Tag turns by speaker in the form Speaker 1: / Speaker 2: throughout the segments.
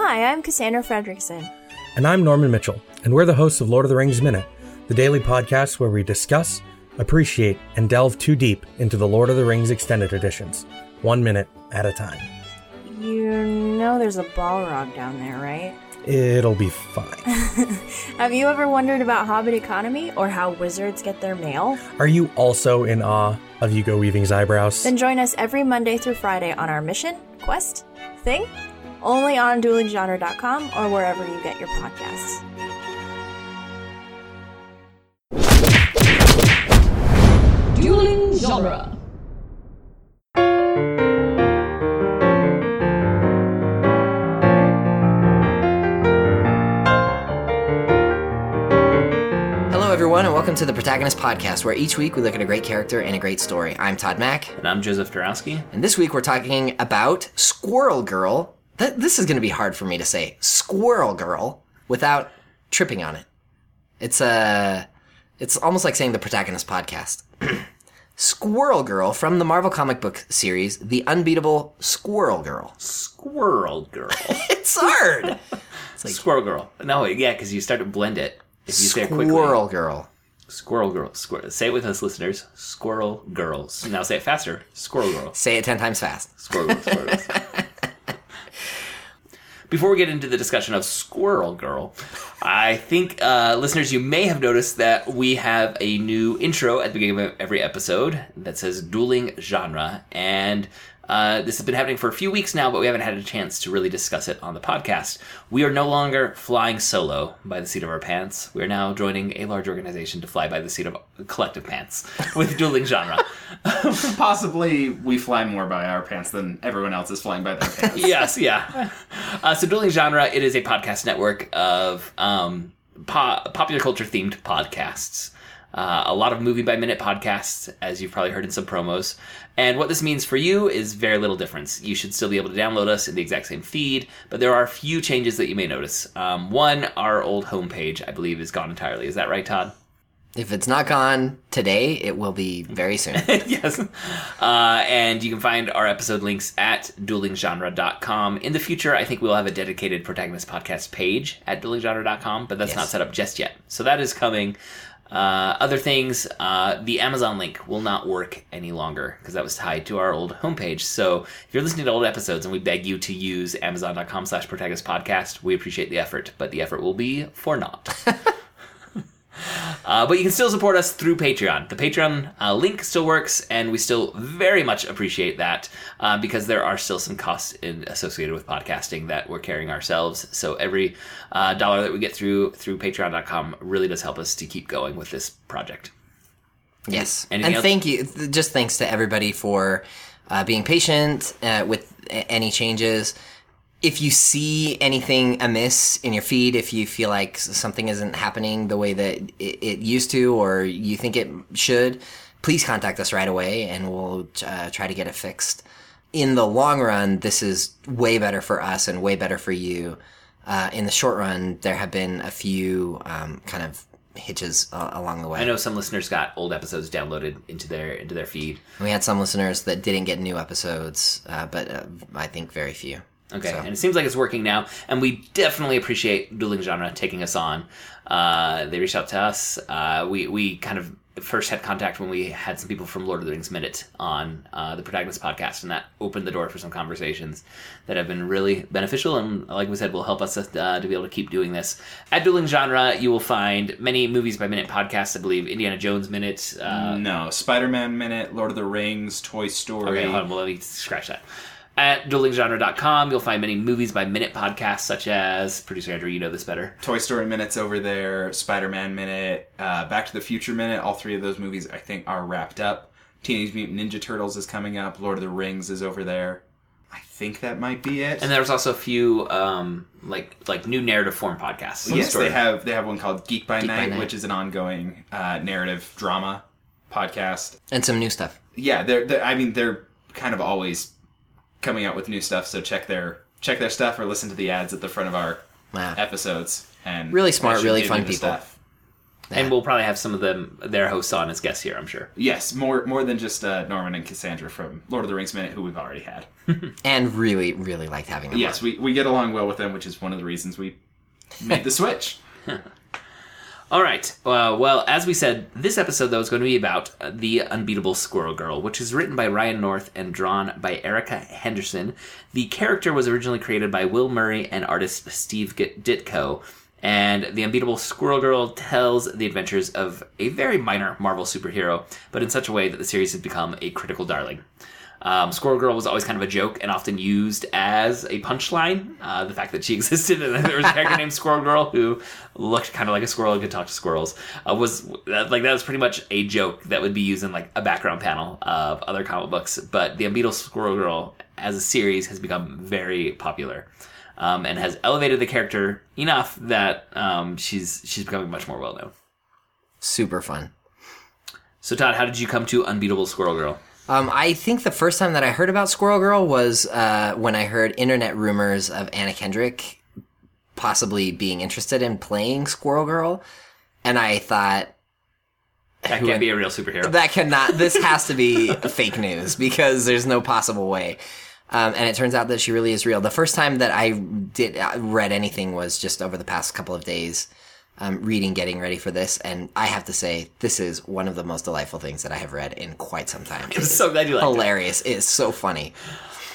Speaker 1: Hi, I'm Cassandra Fredrickson.
Speaker 2: And I'm Norman Mitchell, and we're the hosts of Lord of the Rings Minute, the daily podcast where we discuss, appreciate, and delve too deep into the Lord of the Rings extended editions, one minute at a time.
Speaker 1: You know there's a Balrog down there, right?
Speaker 2: It'll be fine.
Speaker 1: Have you ever wondered about Hobbit economy or how wizards get their mail?
Speaker 2: Are you also in awe of Hugo Weaving's eyebrows?
Speaker 1: Then join us every Monday through Friday on our mission, quest, thing, only on duelinggenre.com or wherever you get your podcasts.
Speaker 3: Dueling Genre.
Speaker 4: Hello, everyone, and welcome to the Protagonist Podcast, where each week we look at a great character and a great story. I'm Todd Mack,
Speaker 5: And I'm Joseph Dorowski.
Speaker 4: and this week we're talking about Squirrel Girl. Th- this is going to be hard for me to say, Squirrel Girl, without tripping on it. It's Uh, it's almost like saying the Protagonist Podcast. Squirrel Girl from the Marvel comic book series, The Unbeatable Squirrel Girl.
Speaker 5: Squirrel Girl.
Speaker 4: It's hard.
Speaker 5: It's like, Squirrel Girl. No, yeah, because you start to blend it. If you say it quickly.
Speaker 4: Squirrel Girl.
Speaker 5: Squirrel Girl. Squirrel. Say it with us, listeners. Squirrel Girls. Now say it faster. Squirrel Girl.
Speaker 4: Say it ten times fast.
Speaker 5: Squirrel Girl. Squirrel Girls. Before we get into the discussion of Squirrel Girl, I think, uh, listeners, you may have noticed that we have a new intro at the beginning of every episode that says dueling genre. And uh, this has been happening for a few weeks now, but we haven't had a chance to really discuss it on the podcast. We are no longer flying solo by the seat of our pants. We are now joining a large organization to fly by the seat of collective pants with dueling genre.
Speaker 6: Possibly we fly more by our pants than everyone else is flying by their pants.
Speaker 5: yes, yeah. Uh, so, Dueling Genre, it is a podcast network of um, po- popular culture themed podcasts. Uh, a lot of movie by minute podcasts, as you've probably heard in some promos. And what this means for you is very little difference. You should still be able to download us in the exact same feed, but there are a few changes that you may notice. Um, one, our old homepage, I believe, is gone entirely. Is that right, Todd?
Speaker 4: If it's not gone today, it will be very soon.
Speaker 5: yes. Uh, and you can find our episode links at duelinggenre.com. In the future, I think we'll have a dedicated protagonist podcast page at duelinggenre.com, but that's
Speaker 4: Yes.
Speaker 5: not set up just yet. So that is coming. Uh, other things, uh, the Amazon link will not work any longer because that was tied to our old homepage. So if you're listening to old episodes and we beg you to use amazon.com slash protagonist podcast, we appreciate the effort, but the effort will be for naught. Uh, but you can still support us through Patreon. The Patreon uh, link still works, and we still very much appreciate that uh, because there are still some costs in, associated with podcasting that we're carrying ourselves. So every uh, dollar that we get through through Patreon.com really does help us to keep going with this project.
Speaker 4: Yes,
Speaker 5: Anything
Speaker 4: and
Speaker 5: else?
Speaker 4: thank you. Just thanks to everybody for uh, being patient uh, with any changes. If you see anything amiss in your feed, if you feel like something isn't happening the way that it, it used to, or you think it should, please contact us right away, and we'll uh, try to get it fixed. In the long run, this is way better for us and way better for you. Uh, in the short run, there have been a few um, kind of hitches uh, along the way.
Speaker 5: I know some listeners got old episodes downloaded into their into their feed.
Speaker 4: We had some listeners that didn't get new episodes, uh, but uh, I think very few.
Speaker 5: Okay,
Speaker 4: So-
Speaker 5: and it seems like it's working now, and we definitely appreciate Dueling Genre taking us on. Uh, they reached out to us. Uh, we we kind of first had contact when we had some people from Lord of the Rings Minute on uh, the Protagonist podcast, and that opened the door for some conversations that have been really beneficial, and like we said, will help us uh, to be able to keep doing this. At Dueling Genre, you will find many movies by minute podcasts. I believe Indiana Jones Minute. Uh,
Speaker 6: no, Spider-Man Minute, Lord of the Rings, Toy Story.
Speaker 5: Okay, hold on. Well, let me scratch that. At duelinggenre.com, you'll find many movies by minute podcasts, such as producer Andrew. You know this better.
Speaker 6: Toy Story Minutes over there, Spider-Man Minute, uh, Back to the Future Minute. All three of those movies, I think, are wrapped up. Teenage Mutant Ninja Turtles is coming up. Lord of the Rings is over there. I think that might be it.
Speaker 5: And there's also a few um, like like new narrative form podcasts.
Speaker 6: yes,
Speaker 5: Story-
Speaker 6: they have they have one called Geek by,
Speaker 4: Geek by
Speaker 6: Night,
Speaker 4: Night.
Speaker 6: which is an ongoing uh, narrative drama podcast.
Speaker 4: And some new stuff.
Speaker 6: Yeah, they're, they're I mean they're kind of always coming out with new stuff. So check their check their stuff or listen to the ads at the front of our
Speaker 4: Wow.
Speaker 6: episodes. And
Speaker 4: Really smart, really fun people.
Speaker 6: stuff.
Speaker 5: And we'll probably have some of them, their hosts on as guests here, I'm sure.
Speaker 6: Yes, more more than just uh, Norman and Cassandra from Lord of the Rings Minute, who we've already had.
Speaker 4: and really, really liked having them.
Speaker 6: Yes, we, we get along well with them, which is one of the reasons we made the switch.
Speaker 5: All right. Uh, well, as we said, this episode though is going to be about uh, the unbeatable Squirrel Girl, which is written by Ryan North and drawn by Erica Henderson. The character was originally created by Will Murray and artist Steve Ditko. And the unbeatable Squirrel Girl tells the adventures of a very minor Marvel superhero, but in such a way that the series has become a critical darling. Um, Squirrel Girl was always kind of a joke and often used as a punchline. Uh, the fact that she existed and there was a character named Squirrel Girl who looked kind of like a squirrel and could talk to squirrels uh, was that, like that was pretty much a joke that would be used in like a background panel of other comic books. But the Unbeatable Squirrel Girl as a series has become very popular. Um, and has elevated the character enough that um, she's she's becoming much more well known.
Speaker 4: Super fun.
Speaker 5: So Todd, how did you come to Unbeatable Squirrel Girl?
Speaker 4: Um, I think the first time that I heard about Squirrel Girl was uh, when I heard internet rumors of Anna Kendrick possibly being interested in playing Squirrel Girl, and I thought
Speaker 5: That can't be a real superhero.
Speaker 4: that cannot. This has to be fake news because there's no possible way. Um, and it turns out that she really is real. The first time that I did I read anything was just over the past couple of days, um, reading, getting ready for this, and I have to say this is one of the most delightful things that I have read in quite some time.
Speaker 5: I'm so glad you liked it.
Speaker 4: hilarious. It is so funny.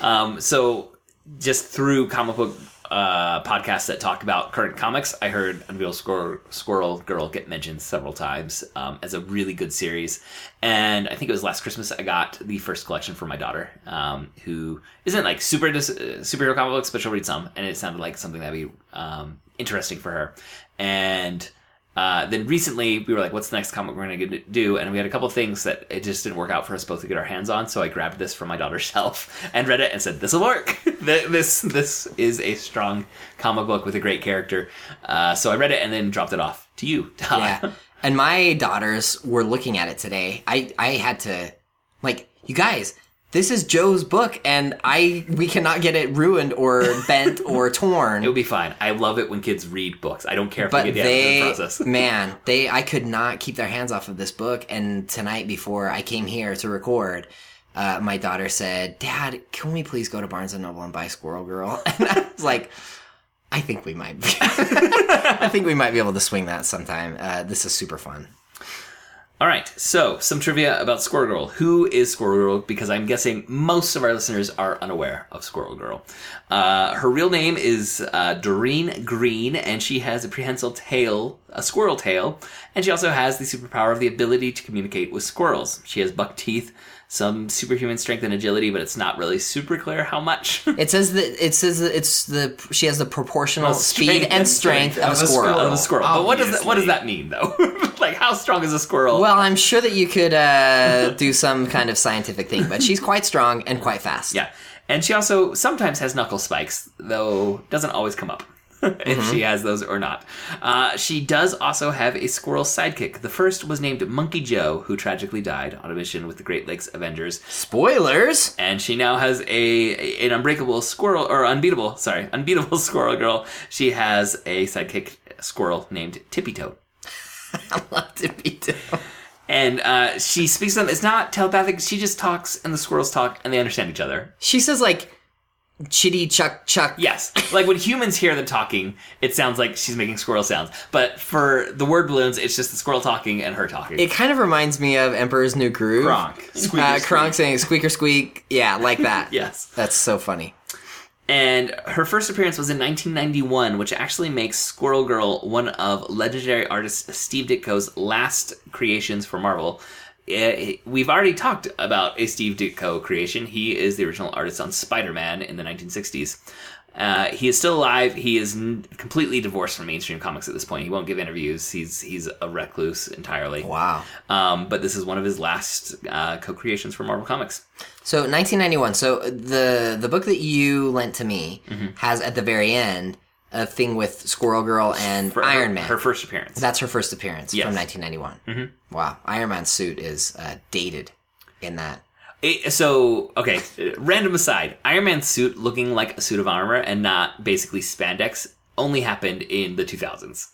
Speaker 5: Um, so just through comic book uh, podcasts that talk about current comics, I heard Unreal Squirrel, Squirrel Girl get mentioned several times um, as a really good series. And I think it was last Christmas I got the first collection for my daughter, um, who isn't like super dis- uh, superhero comic books, but she'll read some, and it sounded like something that'd be um, interesting for her. And uh, then recently we were like, what's the next comic we're going to do? And we had a couple things that it just didn't work out for us both to get our hands on. So I grabbed this from my daughter's shelf and read it and said, this will work. This, this is a strong comic book with a great character. Uh, so I read it and then dropped it off to you.
Speaker 4: Yeah. And my daughters were looking at it today. I, I had to, like, you guys, this is Joe's book and I, we cannot get it ruined or bent or torn.
Speaker 5: It'll be fine. I love it when kids read books. I don't care if
Speaker 4: but
Speaker 5: they get
Speaker 4: they,
Speaker 5: the process.
Speaker 4: man, they, I could not keep their hands off of this book. And tonight, before I came here to record, uh, my daughter said, "Dad, can we please go to Barnes and Noble and buy Squirrel Girl?" And I was like, "I think we might. Be. I think we might be able to swing that sometime. Uh, this is super fun."
Speaker 5: All right, so some trivia about Squirrel Girl. Who is Squirrel Girl? Because I'm guessing most of our listeners are unaware of Squirrel Girl. Uh, her real name is uh, Doreen Green, and she has a prehensile tail, a squirrel tail, and she also has the superpower of the ability to communicate with squirrels. She has buck teeth, some superhuman strength and agility, but it's not really super clear how much.
Speaker 4: It says that it says that it's the she has the proportional
Speaker 5: Well,
Speaker 4: speed
Speaker 5: strength
Speaker 4: and
Speaker 5: and
Speaker 4: strength,
Speaker 5: strength
Speaker 4: of a
Speaker 6: of a
Speaker 4: squirrel.
Speaker 6: squirrel.
Speaker 5: of a squirrel. But what does that what does that mean though? like how strong is a squirrel?
Speaker 4: Well, I'm sure that you could uh, do some kind of scientific thing, but she's quite strong and quite fast.
Speaker 5: Yeah. And she also sometimes has knuckle spikes, though doesn't always come up if she has those or not. Uh, she does also have a squirrel sidekick. The first was named Monkey Joe, who tragically died on a mission with the Great Lakes Avengers.
Speaker 4: Spoilers.
Speaker 5: And she now has a an unbreakable squirrel or unbeatable, sorry, unbeatable squirrel girl. She has a sidekick squirrel named Tippy Toe.
Speaker 4: I love to be done.
Speaker 5: And uh, she speaks to them. It's not telepathic. She just talks, and the squirrels talk, and they understand each other.
Speaker 4: She says like chitty chuck chuck.
Speaker 5: Yes. Like when humans hear them talking, it sounds like she's making squirrel sounds. But for the word balloons, it's just the squirrel talking and her talking.
Speaker 4: It kind of reminds me of Emperor's New Groove.
Speaker 6: Kronk. Squeaker
Speaker 4: Uh. Kronk saying squeaker squeak. Yeah, like that.
Speaker 5: yes.
Speaker 4: That's so funny.
Speaker 5: And her first appearance was in 1991, which actually makes Squirrel Girl one of legendary artist Steve Ditko's last creations for Marvel. Eh, We've already talked about a Steve Ditko creation. He is the original artist on Spider Man in the 1960s. Uh, he is still alive. He is n- completely divorced from mainstream comics at this point. He won't give interviews. He's he's a recluse entirely.
Speaker 4: Wow.
Speaker 5: Um, but this is one of his last uh, co-creations for Marvel Comics.
Speaker 4: So 1991. So the the book that you lent to me has at the very end a thing with Squirrel Girl and
Speaker 5: For
Speaker 4: Iron
Speaker 5: her,
Speaker 4: Man.
Speaker 5: her first appearance.
Speaker 4: That's her first appearance
Speaker 5: Yes.
Speaker 4: from 1991. Mm-hmm. Wow. Iron Man's suit is uh, dated in that.
Speaker 5: It- so okay, random aside, Iron Man's suit looking like a suit of armor and not basically spandex only happened in the 2000s.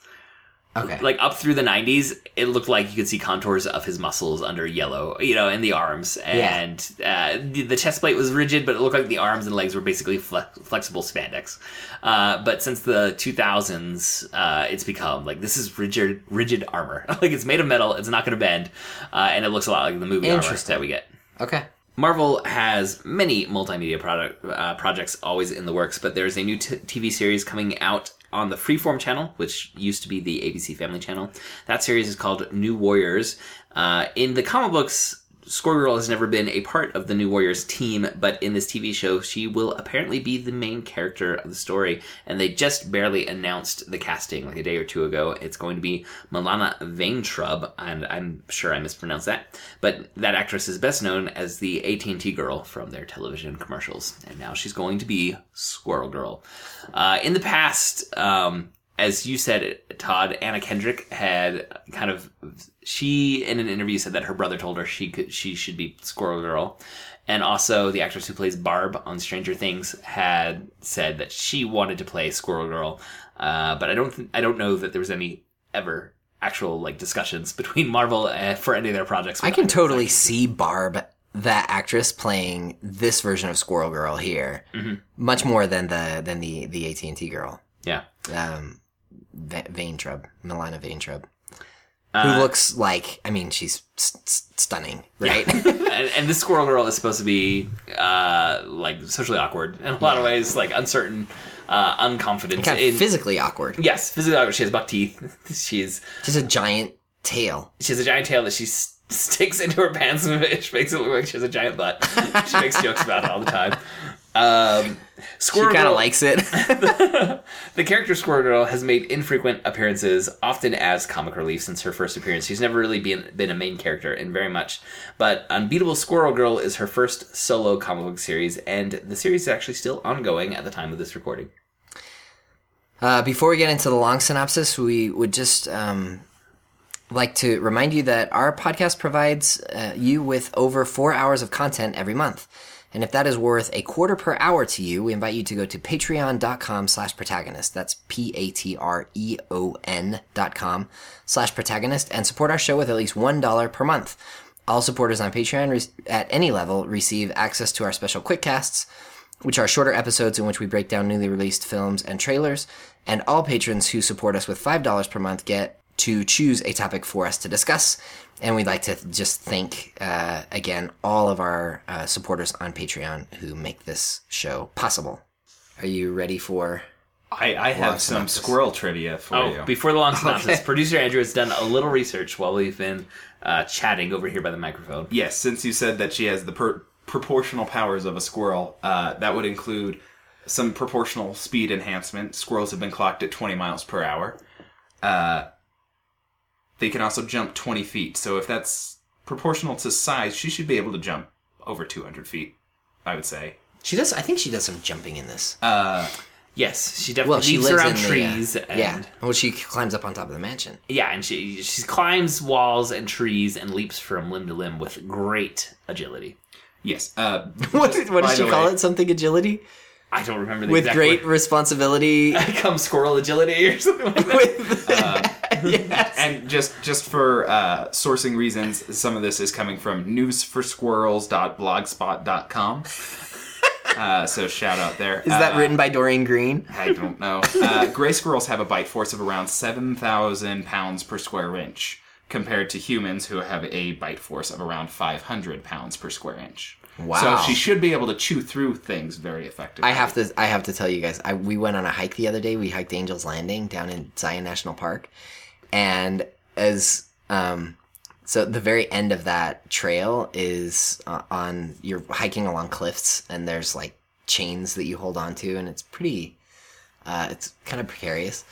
Speaker 4: Okay.
Speaker 5: Like up through the 90s, it looked like you could see contours of his muscles under yellow, you know, in the arms. And uh, the, the chest plate was rigid, but it looked like the arms and legs were basically flex- flexible spandex. Uh, but since the 2000s, uh, it's become like this is rigid, rigid armor. like it's made of metal, it's not going to bend, uh, and it looks a lot like the movie armor that we get.
Speaker 4: Okay.
Speaker 5: Marvel has many multimedia product uh, projects always in the works, but there's a new t- TV series coming out on the Freeform channel, which used to be the ABC Family channel. That series is called New Warriors. Uh, in the comic books, Squirrel Girl has never been a part of the New Warriors team, but in this TV show, she will apparently be the main character of the story. And they just barely announced the casting like a day or two ago. It's going to be Milana Vayntrub, and I'm sure I mispronounced that, but that actress is best known as the AT&T girl from their television commercials, and now she's going to be Squirrel Girl. Uh, in the past, um, as you said, Todd, Anna Kendrick had kind of she in an interview said that her brother told her she could she should be Squirrel Girl, and also the actress who plays Barb on Stranger Things had said that she wanted to play Squirrel Girl, uh, but I don't th- I don't know that there was any ever actual like discussions between Marvel uh, for any of their projects.
Speaker 4: I can totally see Barb, that actress, playing this version of Squirrel Girl here, much more than the than the the AT and T girl,
Speaker 5: yeah.
Speaker 4: um, Va- Vayntrub, Milana Vayntrub,
Speaker 5: Uh,
Speaker 4: who looks like I mean she's st- st- stunning, right?
Speaker 5: and, and this squirrel girl is supposed to be uh, like socially awkward in a lot of ways, like uncertain, uh, unconfident.
Speaker 4: kind
Speaker 5: in-
Speaker 4: physically awkward.
Speaker 5: yes, physically awkward. She has buck teeth. She's
Speaker 4: Just a giant tail.
Speaker 5: she has a giant tail that she s- sticks into her pants, which makes it look like she has a giant butt. she makes jokes about it all the time. Um,
Speaker 4: She
Speaker 5: Squirrel
Speaker 4: kind of
Speaker 5: Girl-
Speaker 4: likes it.
Speaker 5: The character Squirrel Girl has made infrequent appearances, often as comic relief since her first appearance. She's never really been been a main character in very much. But Unbeatable Squirrel Girl is her first solo comic book series, and the series is actually still ongoing at the time of this recording.
Speaker 4: Uh, before we get into the long synopsis, we would just um, like to remind you that our podcast provides uh, you with over four hours of content every month. And if that is worth a quarter per hour to you, we invite you to go to patreon.com slash protagonist. That's P-A-T-R-E-O-N dot com slash protagonist and support our show with at least $1 per month. All supporters on Patreon re- at any level receive access to our special quickcasts, which are shorter episodes in which we break down newly released films and trailers. And all patrons who support us with $5 per month get to choose a topic for us to discuss. And we'd like to just thank, uh, again, all of our uh, supporters on Patreon who make this show possible. Are you ready for.
Speaker 6: I, I have some
Speaker 4: synopsis.
Speaker 6: squirrel trivia for
Speaker 5: Oh,
Speaker 6: you.
Speaker 5: before the long synopsis,
Speaker 4: Okay.
Speaker 5: producer Andrew has done a little research while we've been uh, chatting over here by the microphone.
Speaker 6: Yes, since you said that she has the per- proportional powers of a squirrel, uh, that would include some proportional speed enhancement. Squirrels have been clocked at 20 miles per hour. Uh, they can also jump 20 feet. So if that's proportional to size, she should be able to jump over 200 feet, I would say.
Speaker 4: She does. I think she does some jumping in this.
Speaker 5: Yes, she definitely
Speaker 4: well, she
Speaker 5: leaps
Speaker 4: lives
Speaker 5: around
Speaker 4: in the, uh,
Speaker 5: trees. and,
Speaker 4: yeah. Well, she climbs up on top of the mansion.
Speaker 5: Yeah, and she she climbs walls and trees and leaps from limb to limb with great agility.
Speaker 6: Yes. Uh,
Speaker 4: What,
Speaker 6: just
Speaker 4: what did she call
Speaker 6: way-
Speaker 4: it? Something agility
Speaker 5: I don't remember the
Speaker 4: with
Speaker 5: exact
Speaker 4: great
Speaker 5: word.
Speaker 4: responsibility.
Speaker 5: Come squirrel agility or something like that.
Speaker 4: with yes.
Speaker 6: And just just for uh, sourcing reasons, some of this is coming from newsforsquirrels.blogspot.com. Uh, so shout out there.
Speaker 4: Is that written by Doreen Green?
Speaker 6: I don't know. Uh, gray squirrels have a bite force of around 7,000 pounds per square inch, compared to humans who have a bite force of around 500 pounds per square inch.
Speaker 4: Wow.
Speaker 6: So she should be able to chew through things very effectively.
Speaker 4: I have to. I have to tell you guys. I, we went on a hike the other day. We hiked Angels Landing down in Zion National Park, and as um, so the very end of that trail is uh, on. You're hiking along cliffs, and there's like chains that you hold onto, and it's pretty. Uh, it's kind of precarious,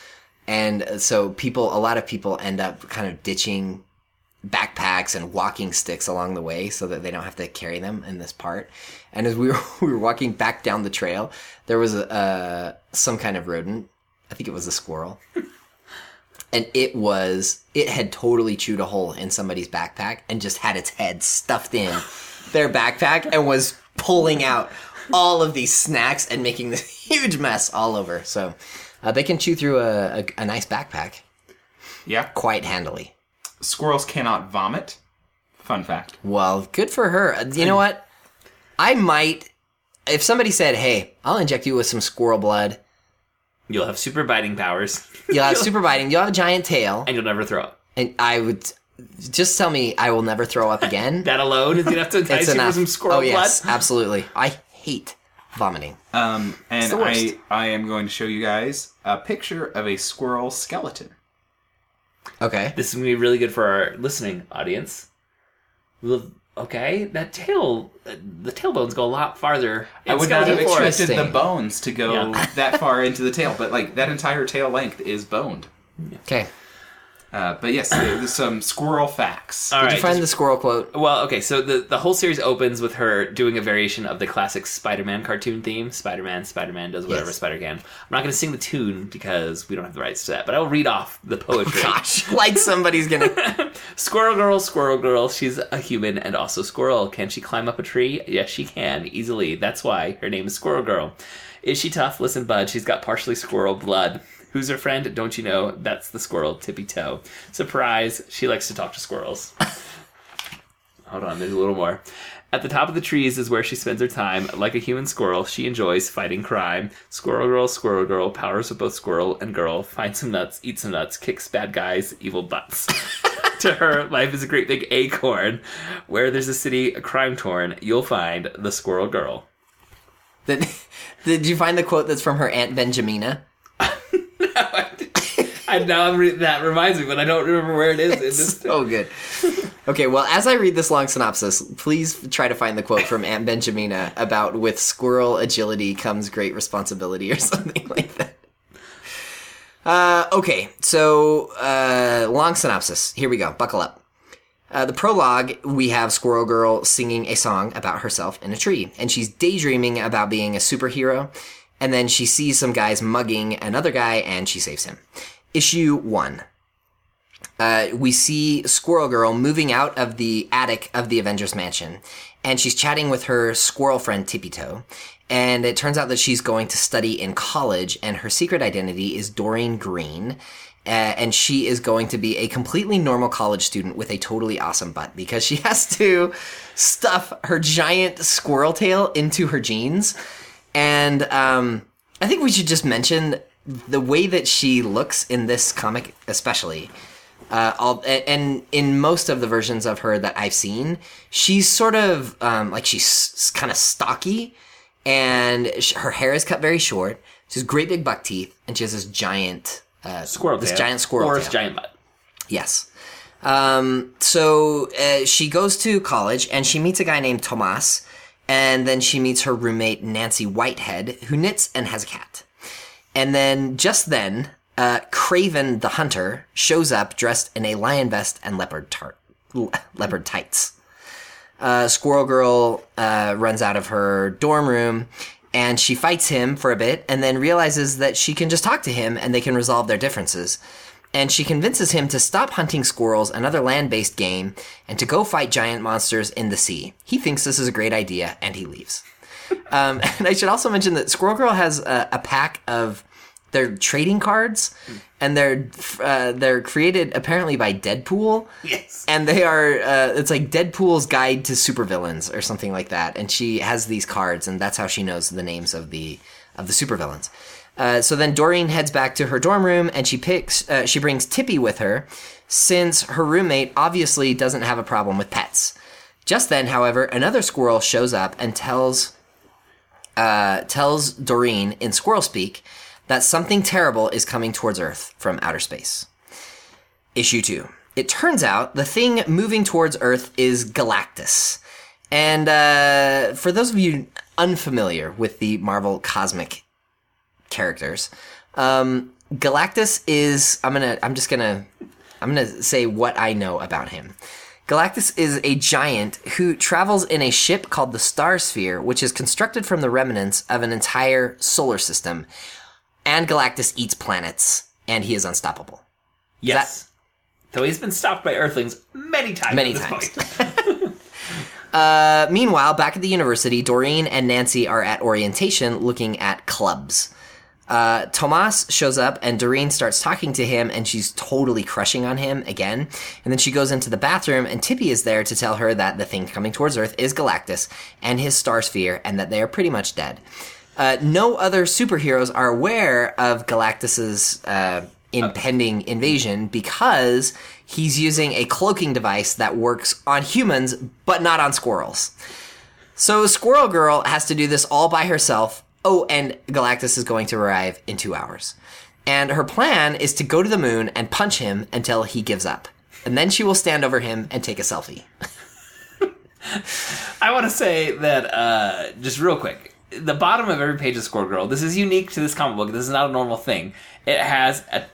Speaker 4: and so people. A lot of people end up kind of ditching backpacks and walking sticks along the way so that they don't have to carry them in this part. And as we were we were walking back down the trail, there was a uh, some kind of rodent. I think it was a squirrel. And it was it had totally chewed a hole in somebody's backpack and just had its head stuffed in their backpack and was pulling out all of these snacks and making this huge mess all over. So uh, they can chew through a, a, a nice backpack.
Speaker 6: Yeah.
Speaker 4: quite handily.
Speaker 6: Squirrels cannot vomit. Fun fact.
Speaker 4: Well, good for her. Uh, You know what? I might, if somebody said, "Hey, I'll inject you with some squirrel blood,"
Speaker 5: You'll have super biting powers,
Speaker 4: you'll have super biting, you'll have a giant tail,
Speaker 5: and you'll never throw up.
Speaker 4: and I would just tell me I will never throw up again.
Speaker 5: That alone is enough to entice
Speaker 4: it's
Speaker 5: you for
Speaker 4: enough.
Speaker 5: some squirrel
Speaker 4: oh yes,
Speaker 5: blood.
Speaker 4: absolutely. I hate vomiting.
Speaker 6: Um, and
Speaker 4: the worst.
Speaker 6: I, I am going to show you guys a picture of a squirrel skeleton.
Speaker 4: Okay.
Speaker 5: This is gonna be really good for our listening audience. Well, Okay, that tail, the tailbones go a lot farther.
Speaker 6: I would not have
Speaker 5: skeleton
Speaker 6: expected the bones to go
Speaker 5: Yeah.
Speaker 6: that far into the tail, but like that entire tail length is boned.
Speaker 4: Okay.
Speaker 6: Uh, but yes, there's some squirrel facts.
Speaker 5: All
Speaker 4: Did
Speaker 5: right,
Speaker 4: you find
Speaker 5: just-
Speaker 4: the squirrel quote?
Speaker 5: Well, okay, so the the whole series opens with her doing a variation of the classic Spider-Man cartoon theme. Spider-Man, Spider-Man does whatever
Speaker 4: Yes.
Speaker 5: Spider can. I'm not going to sing the tune because we don't have the rights to that, but I will read off the poetry.
Speaker 4: Gosh, like somebody's gonna.
Speaker 5: Squirrel girl, squirrel girl, she's a human and also squirrel. Can she climb up a tree? Yes, she can, easily. That's why her name is Squirrel Girl. Is she tough? Listen, bud, she's got partially squirrel blood. Who's her friend? Don't you know? That's the squirrel, Tippy Toe. Surprise, she likes to talk to squirrels. Hold on, there's a little more. At the top of the trees is where she spends her time. Like a human squirrel, she enjoys fighting crime. Squirrel girl, squirrel girl, powers of both squirrel and girl. Find some nuts, eat some nuts, kicks bad guys, evil butts. to her, life is a great big acorn. Where there's a city crime torn, you'll find the squirrel girl.
Speaker 4: Did, did you find the quote that's from her aunt Benjamina?
Speaker 5: I now I'm re- that reminds me, but I don't remember where it is in this.
Speaker 4: Oh, good. Okay, well, as I read this long synopsis, please try to find the quote from Aunt Benjamina about with squirrel agility comes great responsibility or something like that. Uh, okay, so uh, long synopsis. Here we go. Buckle up. Uh, the prologue, we have Squirrel Girl singing a song about herself in a tree, and she's daydreaming about being a superhero. And then she sees some guys mugging another guy, and she saves him. Issue one uh, we see Squirrel Girl moving out of the attic of the Avengers Mansion, and she's chatting with her squirrel friend Tippy Toe. And it turns out that she's going to study in college, and her secret identity is Doreen Green. Uh, and she is going to be a completely normal college student with a totally awesome butt because she has to stuff her giant squirrel tail into her jeans. And um, I think we should just mention the way that she looks in this comic, especially. Uh, all, and in most of the versions of her that I've seen, she's sort of um, like she's kind of stocky, and sh- her hair is cut very short. She has great big buck teeth, and she has this giant uh,
Speaker 5: Squirrel
Speaker 4: this
Speaker 5: tail.
Speaker 4: giant squirrel
Speaker 5: or
Speaker 4: tail.
Speaker 5: giant butt.
Speaker 4: Yes. Um, so uh, she goes to college and she meets a guy named Tomas, and then she meets her roommate Nancy Whitehead, who knits and has a cat. And then just then, uh, Kraven the hunter shows up dressed in a lion vest and leopard tart, le- leopard tights. Uh, Squirrel Girl uh, runs out of her dorm room and she fights him for a bit and then realizes that she can just talk to him and they can resolve their differences. And she convinces him to stop hunting squirrels, another land based game, and to go fight giant monsters in the sea. He thinks this is a great idea and he leaves. Um, and I should also mention that Squirrel Girl has a, a pack of their trading cards, and they're uh, they're created apparently by Deadpool.
Speaker 5: Yes.
Speaker 4: And they are uh, it's like Deadpool's guide to supervillains or something like that. And she has these cards, and that's how she knows the names of the of the supervillains. Uh, so then Doreen heads back to her dorm room, and she picks uh, she brings Tippy with her, since her roommate obviously doesn't have a problem with pets. Just then, however, another squirrel shows up and tells uh, tells Doreen in squirrel speak that something terrible is coming towards Earth from outer space. Issue 2. It turns out the thing moving towards Earth is Galactus. And uh, for those of you unfamiliar with the Marvel cosmic characters, um, Galactus is I'm gonna I'm just gonna I'm gonna say what I know about him. Galactus is a giant who travels in a ship called the Star Sphere, which is constructed from the remnants of an entire solar system. And Galactus eats planets, and he is unstoppable.
Speaker 5: Yes. Though he's been stopped by Earthlings many times.
Speaker 4: Many times. Uh, meanwhile, back at the university, Doreen and Nancy are at orientation looking at clubs. Uh, Tomas shows up and Doreen starts talking to him and she's totally crushing on him again. And then she goes into the bathroom and Tippy is there to tell her that the thing coming towards Earth is Galactus and his star sphere and that they are pretty much dead. Uh, no other superheroes are aware of Galactus's uh, impending invasion because he's using a cloaking device that works on humans but not on squirrels. So Squirrel Girl has to do this all by herself. Oh, and Galactus is going to arrive in two hours. And her plan is to go to the moon and punch him until he gives up. And then she will stand over him and take a selfie.
Speaker 5: I want to say that uh, just real quick. The bottom of every page of Squirrel Girl. This is unique to this comic book. This is not a normal thing. It has a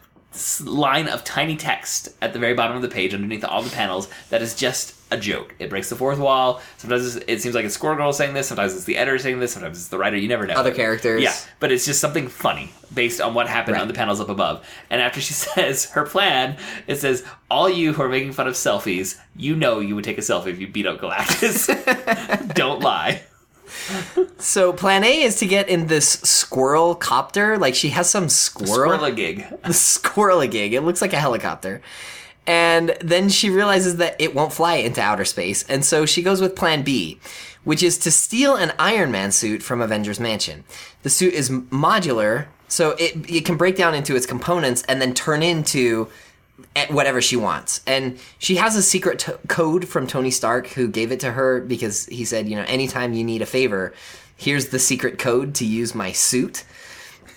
Speaker 5: line of tiny text at the very bottom of the page underneath all the panels that is just a joke. It breaks the fourth wall. Sometimes it seems like it's Squirrel Girl saying this. Sometimes it's the editor saying this. Sometimes it's the writer. You never know.
Speaker 4: Other characters.
Speaker 5: Yeah, but it's just something funny based on what happened
Speaker 4: Right.
Speaker 5: on the panels up above. And after she says her plan, it says, "All you who are making fun of selfies, you know you would take a selfie if you beat up Galactus. Don't lie."
Speaker 4: So plan A is to get in this squirrel copter. Like she has some squirrel.
Speaker 5: Squirrel a gig.
Speaker 4: the squirrel gig. It looks like a helicopter. And then she realizes that it won't fly into outer space, and so she goes with plan B, which is to steal an Iron Man suit from Avengers Mansion. The suit is modular, so it, it can break down into its components and then turn into whatever she wants. And she has a secret code from Tony Stark, who gave it to her because he said, you know, anytime you need a favor, here's the secret code to use my suit.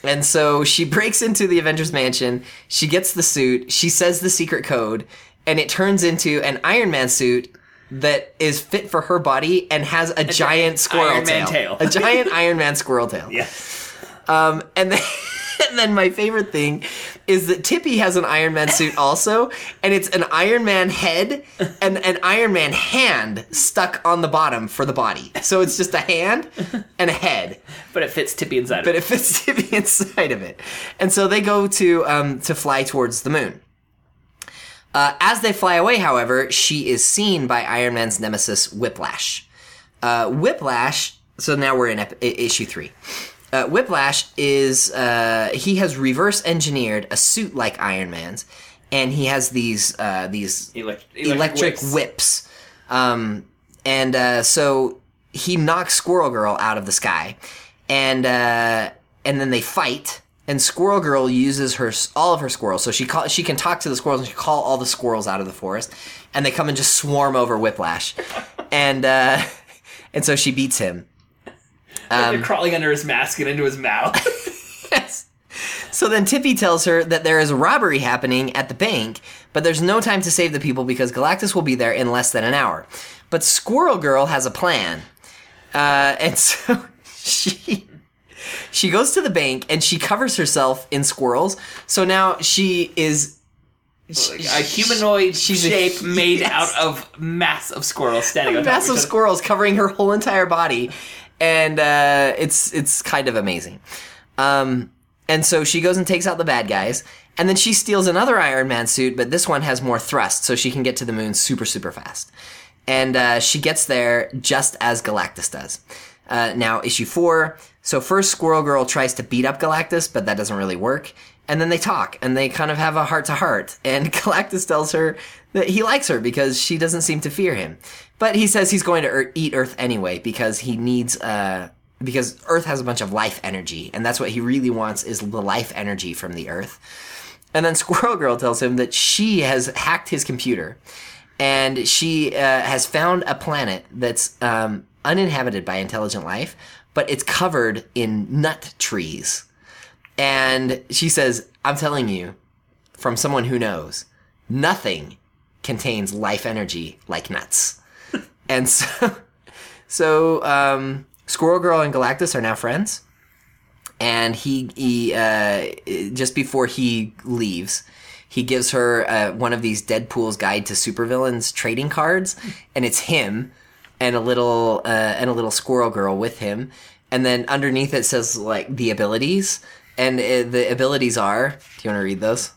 Speaker 4: And so she breaks into the Avengers mansion. She gets the suit. She says the secret code, and it turns into an Iron Man suit that is fit for her body and has a giant squirrel
Speaker 5: Iron Man tail.
Speaker 4: a giant Iron Man squirrel tail.
Speaker 5: Yeah.
Speaker 4: Um, and then, and then my favorite thing is that Tippy has an Iron Man suit also, and it's an Iron Man head and an Iron Man hand stuck on the bottom for the body. So it's just a hand and a head
Speaker 5: But it fits Tippy inside
Speaker 4: but
Speaker 5: of
Speaker 4: it fits Tippy inside of it. And so they go to um, to fly towards the moon. Uh, as they fly away, however, she is seen by Iron Man's nemesis Whiplash. Uh, Whiplash. So now we're in ep- issue three. Uh, Whiplash is uh, he has reverse engineered a suit like Iron Man's, and he has these uh, these
Speaker 5: Elec-
Speaker 4: electric,
Speaker 5: electric
Speaker 4: whips.
Speaker 5: whips.
Speaker 4: Um, and uh, so he knocks Squirrel Girl out of the sky, and uh, and then they fight. And Squirrel Girl uses her all of her squirrels, so she call, she can talk to the squirrels and she can call all the squirrels out of the forest, and they come and just swarm over Whiplash, and uh, and so she beats him. Um,
Speaker 5: They're crawling under his mask and into his mouth.
Speaker 4: Yes. So then Tippy tells her that there is a robbery happening at the bank, but there's no time to save the people because Galactus will be there in less than an hour. But Squirrel Girl has a plan. Uh, and so she she goes to the bank and she covers herself in squirrels. So now she is
Speaker 5: a humanoid
Speaker 4: She's a-
Speaker 5: shape made
Speaker 4: yes.
Speaker 5: out of mass of squirrels standing on top of
Speaker 4: squirrels covering her whole entire body, and uh, it's it's kind of amazing. Um, and so she goes and takes out the bad guys, and then she steals another Iron Man suit, but this one has more thrust, so she can get to the moon super super fast. And uh, she gets there just as Galactus does. Uh, now issue four. So first, Squirrel Girl tries to beat up Galactus, but that doesn't really work. And then they talk, and they kind of have a heart to heart. And Galactus tells her that he likes her because she doesn't seem to fear him. But he says he's going to ear- eat Earth anyway because he needs, uh, because Earth has a bunch of life energy, and that's what he really wants is the life energy from the Earth. And then Squirrel Girl tells him that she has hacked his computer and she uh, has found a planet that's um, uninhabited by intelligent life, but it's covered in nut trees. And she says, I'm telling you, from someone who knows, nothing contains life energy like nuts. and so, so um, Squirrel Girl and Galactus are now friends. And he, he uh, just before he leaves, he gives her uh, one of these Deadpool's Guide to Supervillains trading cards, and it's him and a little uh, and a little squirrel girl with him, and then underneath it says like the abilities, and uh, the abilities are. Do you want to read those?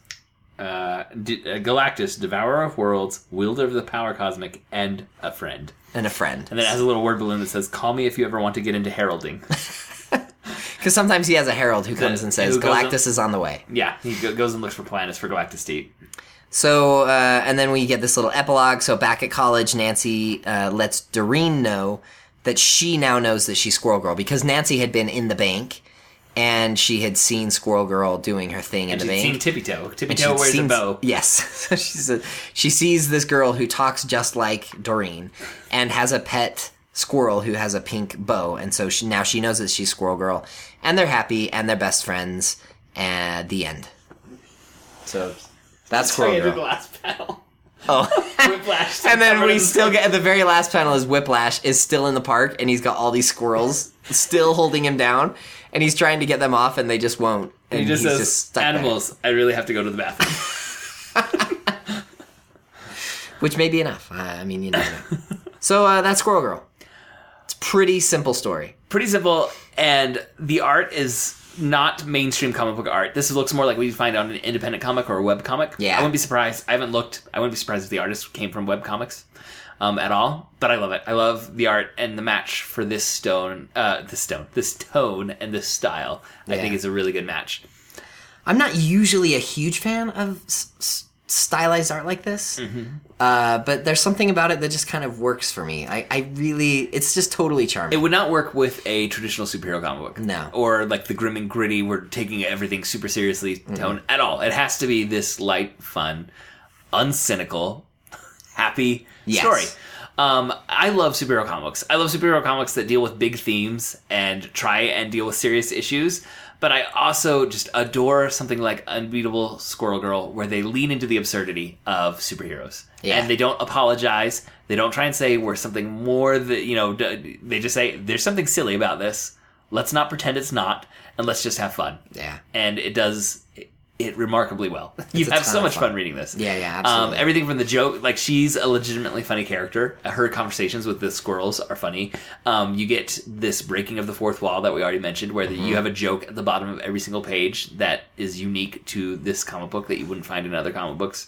Speaker 5: Uh, D- uh, Galactus, devourer of worlds, wielder of the power cosmic, and a friend.
Speaker 4: And a friend.
Speaker 5: And then it has a little word balloon that says, "Call me if you ever want to get into heralding."
Speaker 4: Because sometimes he has a herald who comes and says
Speaker 5: who goes
Speaker 4: Galactus is on the way.
Speaker 5: Yeah, he go- goes and looks for planets for Galactus to eat.
Speaker 4: So, uh, and then we get this little epilogue. So back at college, Nancy uh, lets Doreen know that she now knows that she's Squirrel Girl because Nancy had been in the bank and she had seen Squirrel Girl doing her thing in
Speaker 5: And
Speaker 4: the
Speaker 5: she'd
Speaker 4: bank.
Speaker 5: seen Tippy Toe. Tippy Toe wears
Speaker 4: seen-
Speaker 5: a bow.
Speaker 4: Yes. So she's a, she sees this girl who talks just like Doreen and has a pet squirrel who has a pink bow. And so she, now she knows that she's Squirrel Girl. And they're happy and they're best friends. And the end. So that's Squirrel
Speaker 5: Sorry, the
Speaker 4: Girl.
Speaker 5: last panel.
Speaker 4: Oh.
Speaker 5: Whiplash.
Speaker 4: and then we still get at the very last panel is Whiplash is still in the park and he's got all these squirrels still holding him down and he's trying to get them off and they just won't. And
Speaker 5: He just
Speaker 4: he's
Speaker 5: says,
Speaker 4: just stuck there.
Speaker 5: "Animals, I really have to go to the bathroom."
Speaker 4: which may be enough. I mean, you know. so uh, that's Squirrel Girl. It's a pretty simple story.
Speaker 5: Pretty simple, and the art is not mainstream comic book art. This looks more like what you find on an independent comic or a web comic.
Speaker 4: Yeah.
Speaker 5: I wouldn't be surprised. I haven't looked. I wouldn't be surprised if the artist came from web comics. Um, at all, but I love it. I love the art and the match for this stone, uh, this stone, this tone and this style. I think is a really good match.
Speaker 4: I'm not usually a huge fan of s- s- stylized art like this,
Speaker 5: Mm-hmm.
Speaker 4: uh, but there's something about it that just kind of works for me. I, I really, it's just totally charming.
Speaker 5: It would not work with a traditional superhero comic book.
Speaker 4: No.
Speaker 5: Or like the grim and gritty, we're taking everything super seriously
Speaker 4: Mm-hmm.
Speaker 5: tone at all. It has to be this light, fun, uncynical, happy
Speaker 4: Yes.
Speaker 5: story. Um, I love superhero comics. I love superhero comics that deal with big themes and try and deal with serious issues. But I also just adore something like Unbeatable Squirrel Girl, where they lean into the absurdity of superheroes,
Speaker 4: Yeah.
Speaker 5: and they don't apologize. They don't try and say we're something more that you know. They just say there's something silly about this. Let's not pretend it's not, and let's just have fun.
Speaker 4: Yeah.
Speaker 5: and it does it, remarkably well. You have so much
Speaker 4: fun.
Speaker 5: fun reading this.
Speaker 4: Yeah, yeah,
Speaker 5: Um,
Speaker 4: absolutely.
Speaker 5: everything from the joke, like she's a legitimately funny character. Her conversations with the squirrels are funny. Um, you get this breaking of the fourth wall that we already mentioned, where
Speaker 4: Mm-hmm.
Speaker 5: you have a joke at the bottom of every single page that is unique to this comic book that you wouldn't find in other comic books.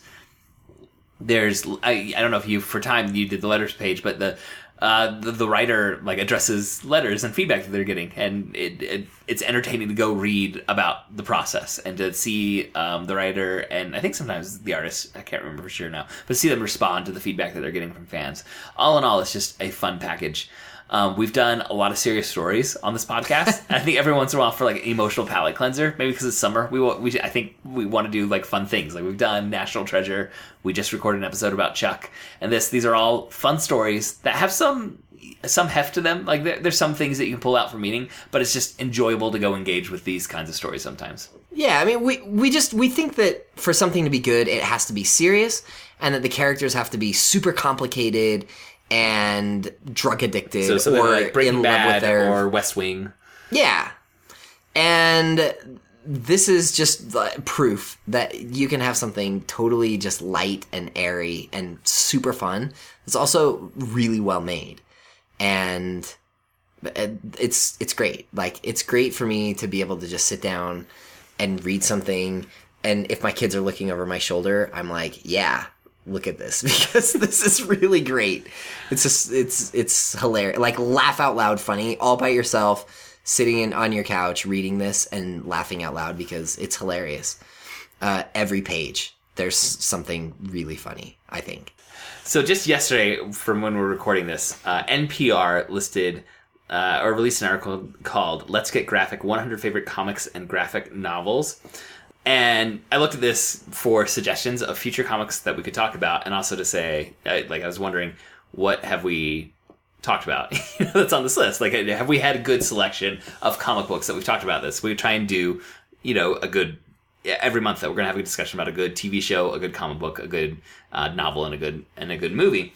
Speaker 5: There's, I, I don't know if you, for time, you did the letters page, but the, uh, the, the writer like addresses letters and feedback that they're getting, and it, it it's entertaining to go read about the process and to see um, the writer and I think sometimes the artist I can't remember for sure now, but see them respond to the feedback that they're getting from fans. All in all, it's just a fun package. Um, we've done a lot of serious stories on this podcast. and I think every once in a while for like an emotional palate cleanser, maybe because it's summer, we we I think we want to do like fun things. Like we've done National Treasure. We just recorded an episode about Chuck, and this these are all fun stories that have some some heft to them. Like there, there's some things that you can pull out from meaning, but it's just enjoyable to go engage with these kinds of stories sometimes.
Speaker 4: Yeah, I mean, we we just we think that for something to be good, it has to be serious, and that the characters have to be super complicated and drug addicted
Speaker 5: So something
Speaker 4: or
Speaker 5: like Breaking
Speaker 4: in love with
Speaker 5: Bad
Speaker 4: their
Speaker 5: or West Wing.
Speaker 4: yeah. And this is just proof that you can have something totally just light and airy and super fun. It's also really well made, and it's it's great. Like it's great for me to be able to just sit down and read something. And if my kids are looking over my shoulder, I'm like, yeah, look at this because this is really great. It's just it's it's hilarious. Like laugh out loud funny all by yourself sitting in on your couch reading this and laughing out loud because it's hilarious. Uh, every page there's something really funny, I think.
Speaker 5: So just yesterday, from when we're recording this, uh, NPR listed uh, or released an article called "Let's Get Graphic: 100 Favorite Comics and Graphic Novels." And I looked at this for suggestions of future comics that we could talk about, and also to say, like, I was wondering, what have we talked about that's on this list? Like, have we had a good selection of comic books that we've talked about this? We try and do, you know, a good every month that we're gonna have a discussion about a good TV show, a good comic book, a good uh, novel, and a good and a good movie.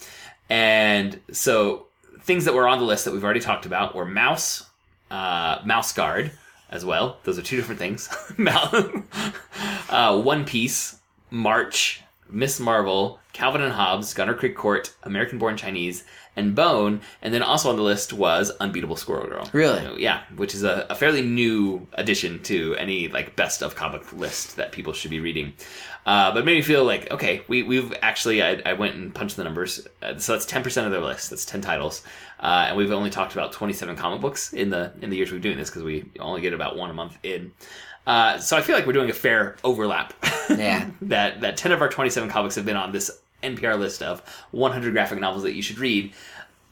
Speaker 5: And so things that were on the list that we've already talked about were Maus, uh, Mouse Guard as well. Those are two different things. Uh, One Piece, March, Miss Marvel, Calvin and Hobbes, Gunnerkrigg Court, American Born Chinese, and Bone. And then also on the list was Unbeatable Squirrel Girl.
Speaker 4: Really?
Speaker 5: Yeah, which is a, a fairly new addition to any like best of comic list that people should be reading. Uh, but it made me feel like okay, we we've actually I, I went and punched the numbers, uh, so that's ten percent of their list. That's ten titles, uh, and we've only talked about twenty seven comic books in the in the years we've been doing this because we only get about one a month in. Uh, so I feel like we're doing a fair overlap.
Speaker 4: Yeah.
Speaker 5: that that ten of our twenty seven comics have been on this NPR list of one hundred graphic novels that you should read.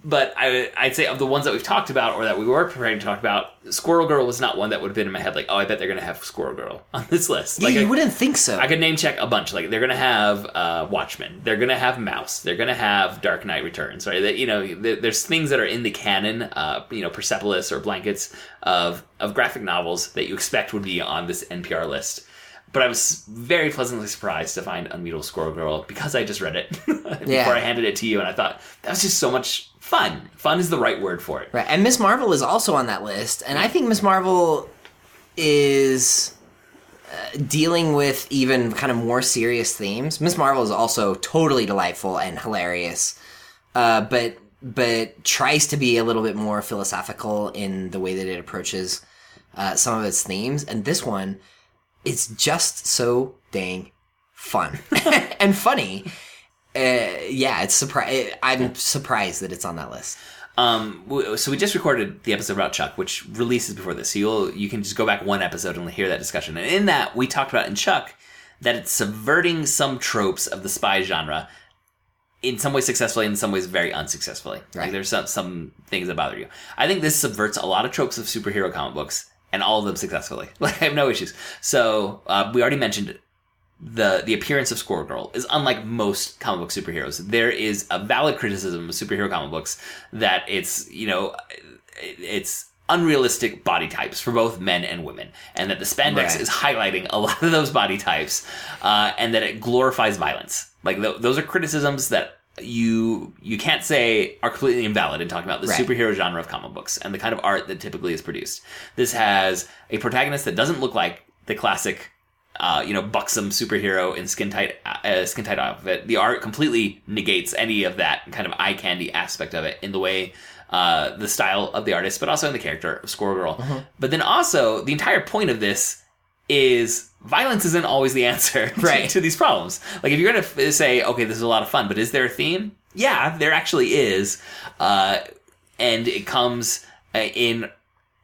Speaker 5: But I, I'd say of the ones that we've talked about or that we were preparing to talk about, Squirrel Girl was not one that would have been in my head. Like, oh, I bet they're going to have Squirrel Girl on this list.
Speaker 4: Yeah,
Speaker 5: Like,
Speaker 4: you
Speaker 5: I-
Speaker 4: wouldn't think so.
Speaker 5: I could name check a bunch. Like they're gonna have uh, Watchmen, they're gonna have Maus, they're gonna have Dark Knight Returns, right? That you know, th- there's things that are in the canon, uh, you know, Persepolis or blankets of of graphic novels that you expect would be on this NPR list. But I was very pleasantly surprised to find Unbeatable Squirrel Girl because I just read it before
Speaker 4: Yeah.
Speaker 5: I handed it to you, and I thought that was just so much fun. Fun is the right word for it.
Speaker 4: Right, and Ms. Marvel is also on that list, and I think Ms. Marvel is uh, dealing with even kind of more serious themes. Ms. Marvel is also totally delightful and hilarious, uh, but but tries to be a little bit more philosophical in the way that it approaches uh, some of its themes. And this one, it's just so dang fun and funny. Uh, yeah, it's surpri- I'm surprised that it's on that list.
Speaker 5: Um, so we just recorded the episode about Chuck, which releases before this. So you'll you can just go back one episode and hear that discussion. And in that, we talked about in Chuck that it's subverting some tropes of the spy genre. In some ways successfully, in some ways very unsuccessfully. Like there's some some things that bother you. I think this subverts a lot of tropes of superhero comic books, and all of them successfully. Like I have no issues. So uh, we already mentioned the the appearance of Squirrel Girl is unlike most comic book superheroes. There is a valid criticism of superhero comic books that it's you know it's unrealistic body types for both men and women, and that the spandex
Speaker 4: Right.
Speaker 5: is highlighting a lot of those body types, uh, and that it glorifies violence. Like th- those are criticisms that you you can't say are completely invalid in talking about the
Speaker 4: Right.
Speaker 5: superhero genre of comic books and the kind of art that typically is produced. This has a protagonist that doesn't look like the classic uh, you know, buxom superhero in skin tight, uh, skin tight outfit. The art completely negates any of that kind of eye candy aspect of it in the way, uh, the style of the artist, but also in the character of Squirrel Girl. But then also, the entire point of this is violence isn't always the answer to,
Speaker 4: Right.
Speaker 5: to these problems. Like, if you're going to f- say, okay, this is a lot of fun, but is there a theme? Yeah, there actually is. Uh, and it comes uh, in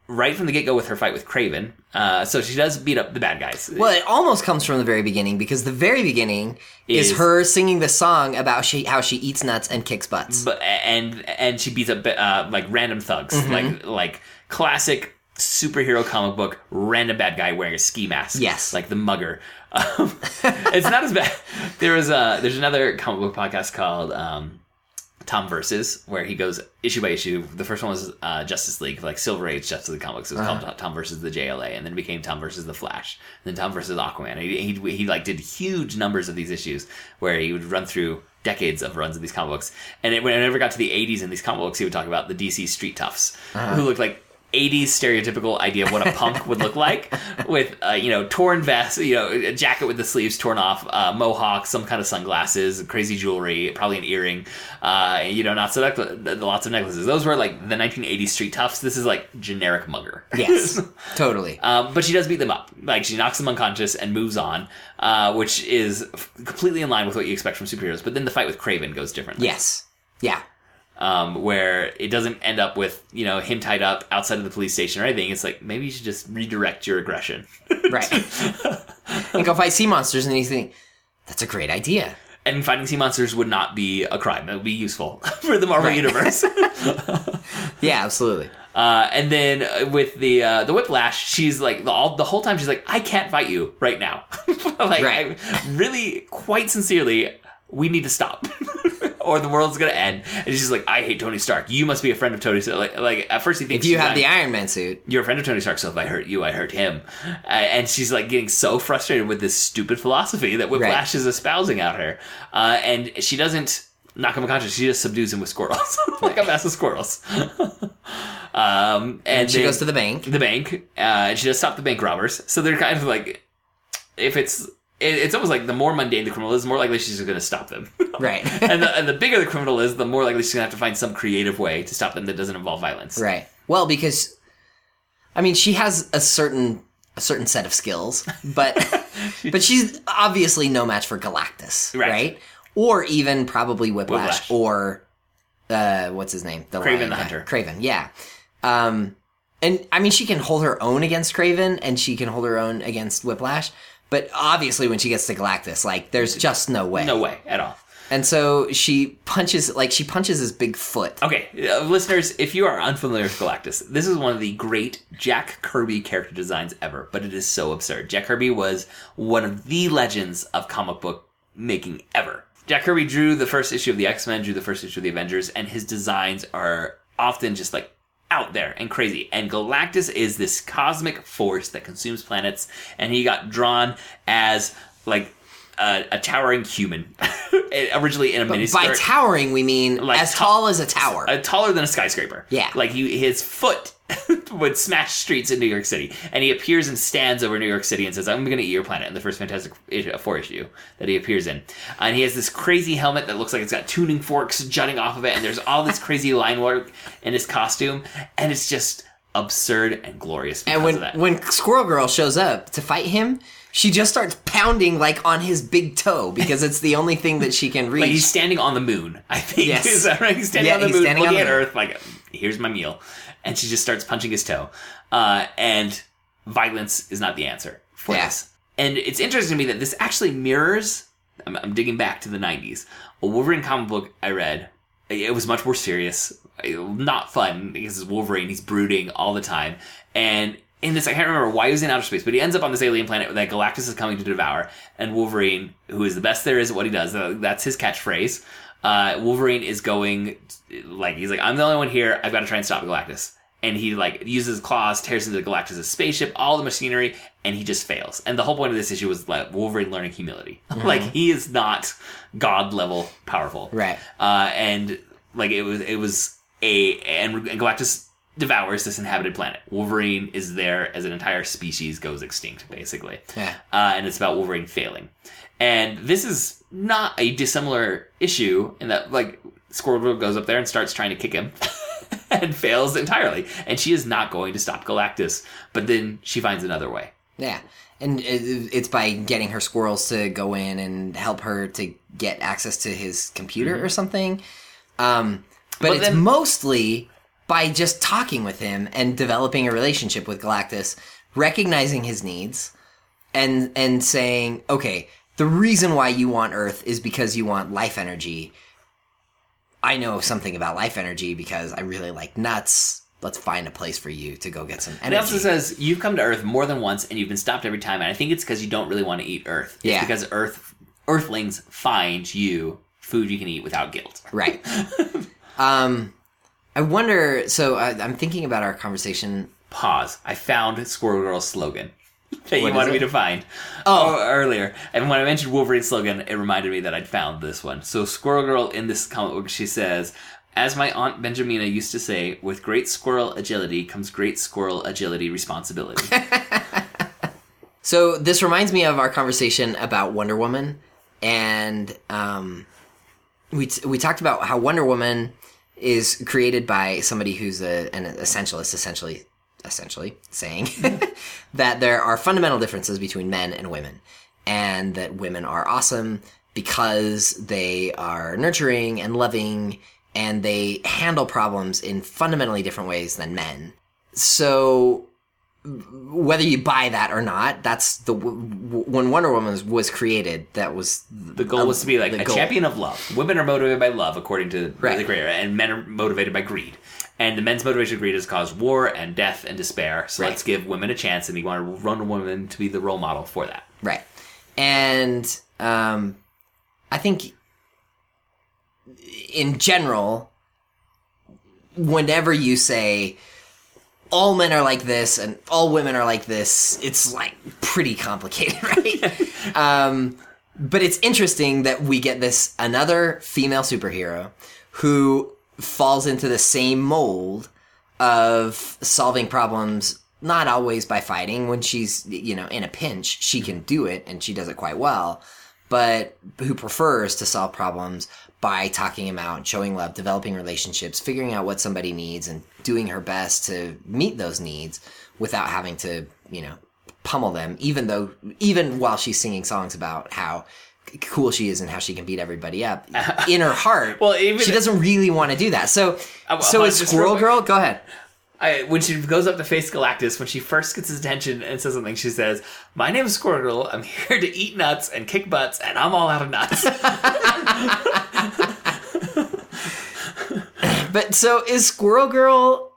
Speaker 5: right from the get go with her fight with Kraven. Uh, so she does beat up the bad guys.
Speaker 4: Well, it almost comes from the very beginning because the very beginning is,
Speaker 5: Is-
Speaker 4: her singing the song about she, how she eats nuts and kicks butts.
Speaker 5: but and and she beats up uh, like random thugs,
Speaker 4: Mm-hmm.
Speaker 5: like like classic superhero comic book random bad guy wearing a ski mask.
Speaker 4: Yes.
Speaker 5: like the mugger. Um, it's not as bad. There was a there's another comic book podcast called um, Tom versus where he goes issue by issue. The first one was uh, Justice League, like Silver Age Justice League comics. It was
Speaker 4: Uh-huh.
Speaker 5: called Tom versus the JLA, and then it became Tom versus the Flash, and then Tom versus Aquaman. He, he he like did huge numbers of these issues where he would run through decades of runs of these comic books. And it, whenever it never got to the 80s in these comic books, he would talk about the DC street toughs
Speaker 4: Uh-huh.
Speaker 5: who looked like 80s stereotypical idea of what a punk would look like with, uh, you know, torn vest, you know, a jacket with the sleeves torn off, uh, mohawk, some kind of sunglasses, crazy jewelry, probably an earring, uh, you know, not so necklace, lots of necklaces. Those were like the 1980s street toughs. This is like generic mugger.
Speaker 4: yes, totally.
Speaker 5: Um, but she does beat them up. Like she knocks them unconscious and moves on, uh, which is f- completely in line with what you expect from superheroes. But then the fight with Kraven goes differently.
Speaker 4: yes. Yeah.
Speaker 5: Um, where it doesn't end up with you know him tied up outside of the police station or anything. It's like maybe you should just redirect your aggression.
Speaker 4: Right. and go fight sea monsters, and you think, that's a great idea.
Speaker 5: and fighting sea monsters would not be a crime. It would be useful for the Marvel
Speaker 4: Right.
Speaker 5: universe.
Speaker 4: Yeah, absolutely.
Speaker 5: Uh, and then with the uh, the whiplash, she's like the, all, the whole time she's like, I can't fight you right now. like,
Speaker 4: Right.
Speaker 5: I, really, quite sincerely, we need to stop, or the world's gonna end. And she's like, I hate Tony Stark. You must be a friend of Tony Stark. Like, like at first he thinks
Speaker 4: If you have the Iron Man suit,
Speaker 5: you're a friend of Tony Stark, so if I hurt you, I hurt him. Uh, and she's like getting so frustrated with this stupid philosophy that Whiplash is espousing out her. Uh, and she doesn't knock him unconscious; she just subdues him with squirrels, like a mass of squirrels. um, and,
Speaker 4: and she goes to the bank.
Speaker 5: the bank, uh, and she does stop the bank robbers. So they're kind of like, if it's it, it's almost like the more mundane the criminal is, the more likely she's going to stop them.
Speaker 4: Right.
Speaker 5: and, the, and the bigger the criminal is, the more likely she's going to have to find some creative way to stop them that doesn't involve violence.
Speaker 4: Right. Well, because I mean, she has a certain a certain set of skills, but but she's obviously no match for Galactus,
Speaker 5: Right.
Speaker 4: right? Or even probably Whiplash,
Speaker 5: Whiplash.
Speaker 4: or uh, what's his name? The
Speaker 5: Kraven
Speaker 4: lion
Speaker 5: the
Speaker 4: guy.
Speaker 5: Hunter.
Speaker 4: Kraven, yeah. Um, and I mean, she can hold her own against Kraven, and she can hold her own against Whiplash. But obviously, when she gets to Galactus, like, there's just no way.
Speaker 5: No way at all.
Speaker 4: And so she punches, like, she punches his big foot.
Speaker 5: Okay, uh, listeners, if you are unfamiliar with Galactus, this is one of the great Jack Kirby character designs ever, but it is so absurd. Jack Kirby was one of the legends of comic book making ever. Jack Kirby drew the first issue of the X Men, drew the first issue of the Avengers, and his designs are often just like out there and crazy. And Galactus is this cosmic force that consumes planets, and he got drawn as like a, a towering human, originally in a miniskirt.
Speaker 4: By towering, we mean
Speaker 5: Like
Speaker 4: as
Speaker 5: to-
Speaker 4: tall as a tower.
Speaker 5: uh, taller than a skyscraper.
Speaker 4: Yeah.
Speaker 5: like he, his foot would smash streets in New York City, and he appears and stands over New York City and says, "I'm going to eat your planet." In the first Fantastic issue, Four issue that he appears in, and he has this crazy helmet that looks like it's got tuning forks jutting off of it, and there's all this crazy line work in his costume, and it's just absurd and glorious. Because
Speaker 4: And when
Speaker 5: of that.
Speaker 4: when Squirrel Girl shows up to fight him, she just starts pounding like on his big toe because it's the only thing that she can reach.
Speaker 5: Like he's standing on the moon, I think.
Speaker 4: Yes.
Speaker 5: Is that right? He's standing
Speaker 4: Yeah,
Speaker 5: on the
Speaker 4: he's
Speaker 5: moon,
Speaker 4: standing on
Speaker 5: looking
Speaker 4: the
Speaker 5: at
Speaker 4: moon.
Speaker 5: Earth, like, here's my meal. And she just starts punching his toe. Uh, and violence is not the answer for
Speaker 4: Yeah.
Speaker 5: this. And it's interesting to me that this actually mirrors, I'm, I'm digging back to the 90s, a Wolverine comic book I read. It was much more serious, not fun, because it's Wolverine, he's brooding all the time. And in this, I can't remember why he was in outer space, but he ends up on this alien planet that Galactus is coming to devour. And Wolverine, who is the best there is at what he does, uh, that's his catchphrase. Uh, Wolverine is going, like, he's like, I'm the only one here, I've got to try and stop Galactus. And he, like, uses his claws, tears into Galactus' spaceship, all the machinery, and he just fails. And the whole point of this issue was like Wolverine learning humility. like, he is not god level powerful.
Speaker 4: Right.
Speaker 5: Uh, and, like, it was, it was a, and, and Galactus devours this inhabited planet. Wolverine is there as an entire species goes extinct, basically.
Speaker 4: Yeah.
Speaker 5: Uh, and it's about Wolverine failing. And this is not a dissimilar issue in that, like, Squirrel Girl goes up there and starts trying to kick him and fails entirely. And she is not going to stop Galactus, but then she finds another way.
Speaker 4: yeah, and it's by getting her squirrels to go in and help her to get access to his computer or something. Um, but,
Speaker 5: But
Speaker 4: it's
Speaker 5: then-
Speaker 4: mostly by just talking with him and developing a relationship with Galactus, recognizing his needs, and and saying, okay, the reason why you want Earth is because you want life energy. I know something about life energy because I really like nuts. Let's find a place for you to go get some
Speaker 5: And it also says you've come to Earth more than once and you've been stopped every time. And I think it's because you don't really want to eat Earth. It's
Speaker 4: Yeah.
Speaker 5: because Earth Earthlings find you food you can eat without guilt.
Speaker 4: Right. um, I wonder. So I, I'm thinking about our conversation.
Speaker 5: Pause. I found Squirrel Girl's slogan that you wanted me to find. Oh, earlier. And when I mentioned Wolverine's slogan, it reminded me that I'd found this one. So Squirrel Girl in this comic book, she says, "As my aunt Benjamina used to say, with great squirrel agility comes great squirrel agility responsibility."
Speaker 4: So this reminds me of our conversation about Wonder Woman, and um, we t- we talked about how Wonder Woman is created by somebody who's a, an essentialist, essentially, essentially saying that there are fundamental differences between men and women, and that women are awesome because they are nurturing and loving, and they handle problems in fundamentally different ways than men. So whether you buy that or not, that's the when Wonder Woman was, created. That was
Speaker 5: The goal was to be like a
Speaker 4: goal.
Speaker 5: champion of love. Women are motivated by love, according to
Speaker 4: Right.
Speaker 5: the creator, and men are motivated by greed. And the men's motivation of greed has caused war and death and despair. So
Speaker 4: Right.
Speaker 5: let's give women a chance, and we want run women to be the role model for that.
Speaker 4: Right. And um, I think in general, whenever you say all men are like this and all women are like this, it's like pretty complicated, right? um, but it's interesting that we get this another female superhero who falls into the same mold of solving problems not always by fighting. When she's, you know, in a pinch, she can do it and she does it quite well. But who prefers to solve problems by talking them out, showing love, developing relationships, figuring out what somebody needs and doing her best to meet those needs without having to, you know, pummel them, even though, even while she's singing songs about how cool she is and how she can beat everybody up in her heart.
Speaker 5: Well, even-
Speaker 4: she doesn't really want to do that. So,
Speaker 5: Uh,
Speaker 4: so
Speaker 5: well,
Speaker 4: is Squirrel Girl. Go ahead.
Speaker 5: I, when she goes up to face Galactus, when she first gets his attention and says something, she says, "My name is Squirrel Girl. I'm here to eat nuts and kick butts, and I'm all out of nuts."
Speaker 4: But so is Squirrel Girl.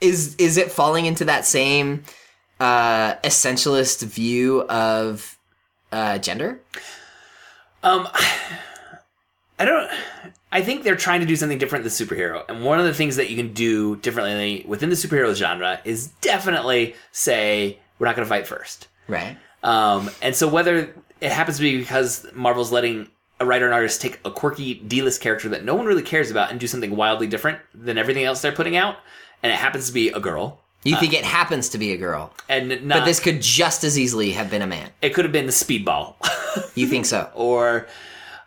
Speaker 4: Is is it falling into that same uh, essentialist view of uh, gender?
Speaker 5: Um, I don't. I think they're trying to do something different than superhero, and one of the things that you can do differently within the superhero genre is definitely say we're not going to fight first.
Speaker 4: Right.
Speaker 5: Um, and so whether it happens to be because Marvel's letting a writer and artist take a quirky D-list character that no one really cares about and do something wildly different than everything else they're putting out, and it happens to be a girl,
Speaker 4: You think it happens to be a girl,
Speaker 5: and not,
Speaker 4: but this could just as easily have been a man.
Speaker 5: it could have been the Speedball,
Speaker 4: You think so?
Speaker 5: or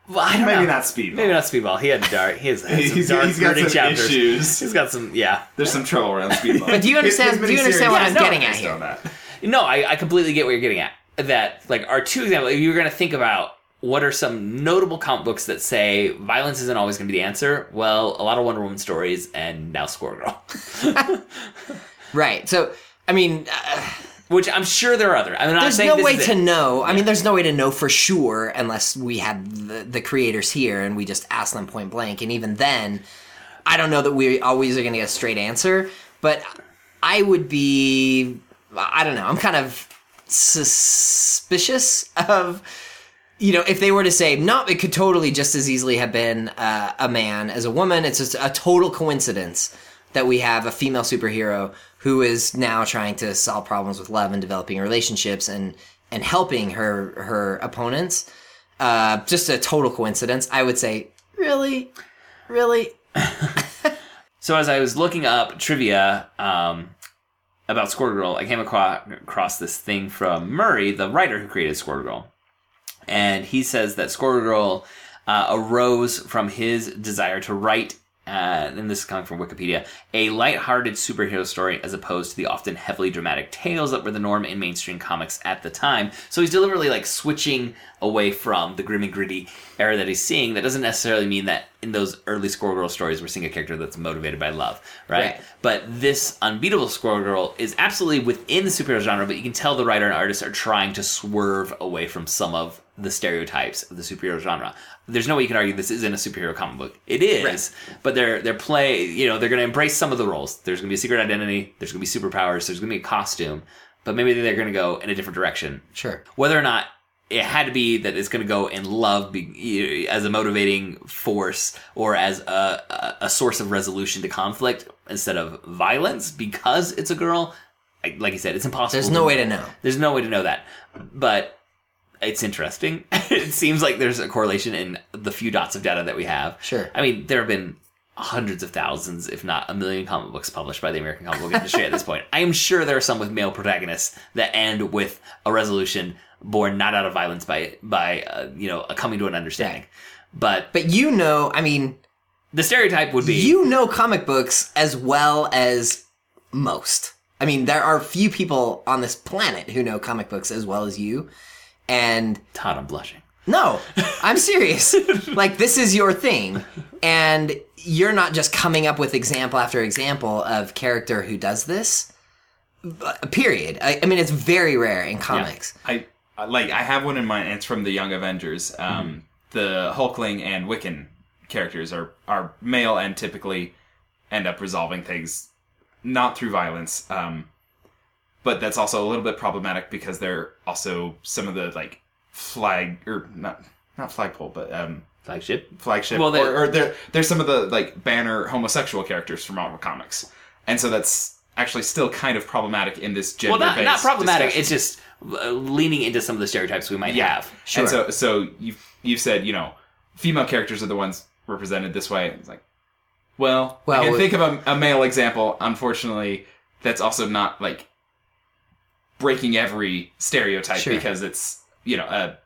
Speaker 5: well, I don't
Speaker 6: Maybe
Speaker 5: know.
Speaker 6: not Speedball.
Speaker 5: Maybe not Speedball. He had dark. He has, has some
Speaker 6: He's-
Speaker 5: dark,
Speaker 6: he's got
Speaker 5: brooding
Speaker 6: some
Speaker 5: chapters.
Speaker 6: issues.
Speaker 5: He's got some. Yeah.
Speaker 6: There's some trouble around Speedball.
Speaker 4: But do you understand- do you understand what I'm getting at here?
Speaker 5: No, I, I completely get what you're getting at. That like our two examples. If you're going to think about what are some notable comic books that say violence isn't always going to be the answer, well, a lot of Wonder Woman stories, and now Squirrel Girl,
Speaker 4: Right. So, I mean, uh,
Speaker 5: which I'm sure there are other. I'm not
Speaker 4: there's no way to know. I mean, there's no way to know for sure unless we had the, the creators here and we just ask them point blank. And even then, I don't know that we always are going to get a straight answer. But I would be, I don't know. I'm kind of suspicious of. You know, if they were to say, no, it could totally just as easily have been uh, a man as a woman. It's just a total coincidence that we have a female superhero who is now trying to solve problems with love and developing relationships and and helping her her opponents. Uh, just a total coincidence. I would say, really, really.
Speaker 5: So as I was looking up trivia um, about Girl, I came across, this thing from Murray, the writer who created Squirrel Girl, and he says that Squirrel Girl uh, arose from his desire to write. Uh, and this is coming from Wikipedia, a light-hearted superhero story as opposed to the often heavily dramatic tales that were the norm in mainstream comics at the time. So he's deliberately like switching away from the grim and gritty era that he's seeing. That doesn't necessarily mean that in those early Squirrel Girl stories we're seeing a character that's motivated by love, right?
Speaker 4: Right.
Speaker 5: But this unbeatable Squirrel Girl is absolutely within the superhero genre, but you can tell the writer and artist are trying to swerve away from some of the stereotypes of the superhero genre. There's no way you can argue this isn't a superhero comic book. It is, but they're they're play. You know, they're going to embrace some of the roles. There's going to be a secret identity. There's going to be superpowers. There's going to be a costume, but maybe they're going to go in a different direction.
Speaker 4: Sure.
Speaker 5: Whether or not it had to be that it's going to go in love be, eh, as a motivating force or as a, a, a source of resolution to conflict instead of violence because it's a girl. Like like you said, it's impossible.
Speaker 4: There's no way to know.
Speaker 5: There's no way to know that, but it's interesting. it seems like there's a correlation in the few dots of data that we have.
Speaker 4: Sure.
Speaker 5: I mean, there have been hundreds of thousands, if not a million, comic books published by the American comic book industry at this point. I am sure there are some with male protagonists that end with a resolution born not out of violence by by uh, you know a coming to an understanding. But
Speaker 4: But you know, I mean,
Speaker 5: the stereotype would be
Speaker 4: you know comic books as well as most. I mean, there are few people on this planet who know comic books as well as you. And
Speaker 5: Todd. I'm blushing.
Speaker 4: no, I'm serious. like, this is your thing. And you're not just coming up with example after example of character who does this. Period. I, I mean, it's very rare in comics.
Speaker 6: I I- like I have one in mind. It's from the Young Avengers. Um, The Hulkling and Wiccan characters are are male and typically end up resolving things not through violence. Um, but that's also a little bit problematic because they're also some of the like flag or not not flagpole, but um,
Speaker 5: Flagship.
Speaker 6: flagship
Speaker 5: Well, they're-
Speaker 6: or, or they're, they're some of the like banner homosexual characters from Marvel Comics, and so that's actually still kind of problematic in this gender.
Speaker 5: Well, not, not problematic. It's just uh, leaning into some of the stereotypes we might have.
Speaker 4: Sure.
Speaker 6: And so, so you've you've said you know female characters are the ones represented this way. It's like, well,
Speaker 4: Well,
Speaker 6: I can think of a, a male example. Unfortunately, that's also not like breaking every stereotype
Speaker 4: Sure.
Speaker 6: because it's you know a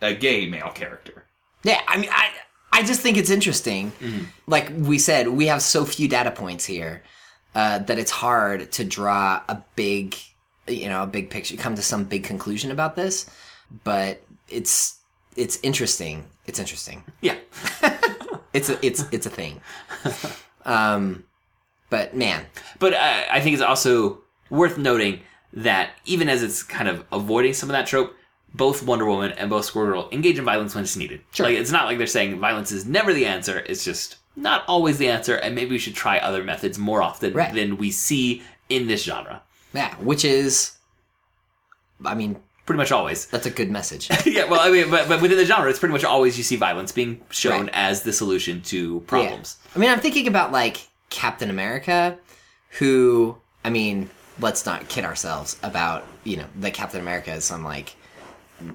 Speaker 6: a gay male character.
Speaker 4: Yeah, I mean, I I just think it's interesting. Like we said, we have so few data points here uh, that it's hard to draw a big, you know, a big picture, come to some big conclusion about this. But it's it's interesting. It's interesting.
Speaker 5: Yeah.
Speaker 4: It's a it's it's a thing. Um, but man,
Speaker 5: But uh, I think it's also worth noting that even as it's kind of avoiding some of that trope, both Wonder Woman and both Squirrel Girl engage in violence when it's needed.
Speaker 4: Sure.
Speaker 5: Like it's not like they're saying violence is never the answer. It's just not always the answer, and maybe we should try other methods more often
Speaker 4: Right.
Speaker 5: than we see in this genre.
Speaker 4: Yeah, which is, I mean,
Speaker 5: Pretty much always.
Speaker 4: that's a good message.
Speaker 5: yeah, well, I mean, but, but within the genre, it's pretty much always you see violence being shown
Speaker 4: Right.
Speaker 5: as the solution to problems.
Speaker 4: I mean, I'm thinking about like Captain America, who, I mean, let's not kid ourselves about, you know, that Captain America is some like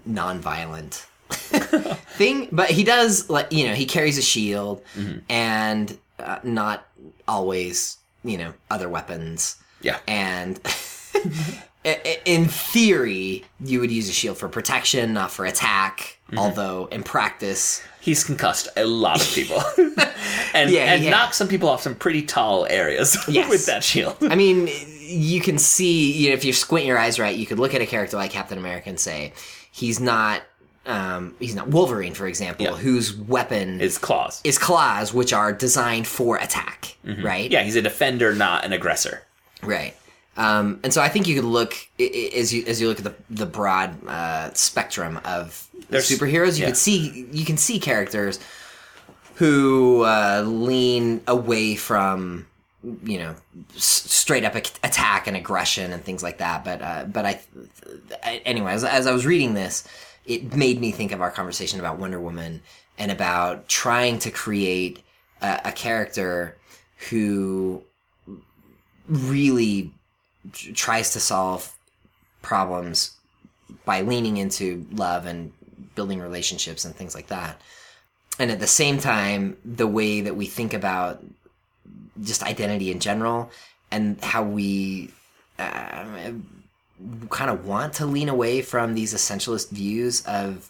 Speaker 4: non-violent thing, but he does like, you know, he carries a shield and uh, not always, you know, other weapons.
Speaker 5: Yeah.
Speaker 4: And in theory, you would use a shield for protection, not for attack. Although in practice,
Speaker 5: He's concussed a lot of people, and
Speaker 4: Yeah,
Speaker 5: and
Speaker 4: yeah.
Speaker 5: knocked some people off some pretty tall areas
Speaker 4: Yes.
Speaker 5: with that shield.
Speaker 4: I mean, you can see, you know, if you squint your eyes right, you could look at a character like Captain America and say, he's not, um, he's not Wolverine, for example,
Speaker 5: Yeah.
Speaker 4: whose weapon
Speaker 5: His claws.
Speaker 4: is claws, which are designed for attack, right?
Speaker 5: Yeah, he's a defender, not an aggressor.
Speaker 4: Right. Um, and so I think you could look as you as you look at the the broad uh, spectrum of
Speaker 5: There's-
Speaker 4: superheroes. You
Speaker 5: yeah.
Speaker 4: could see you can see characters who uh, lean away from you know s- straight up ac- attack and aggression and things like that. But uh, but I, I anyway as, as I was reading this, it made me think of our conversation about Wonder Woman and about trying to create a, a character who really tries to solve problems by leaning into love and building relationships and things like that. And at the same time, the way that we think about just identity in general and how we uh, kind of want to lean away from these essentialist views of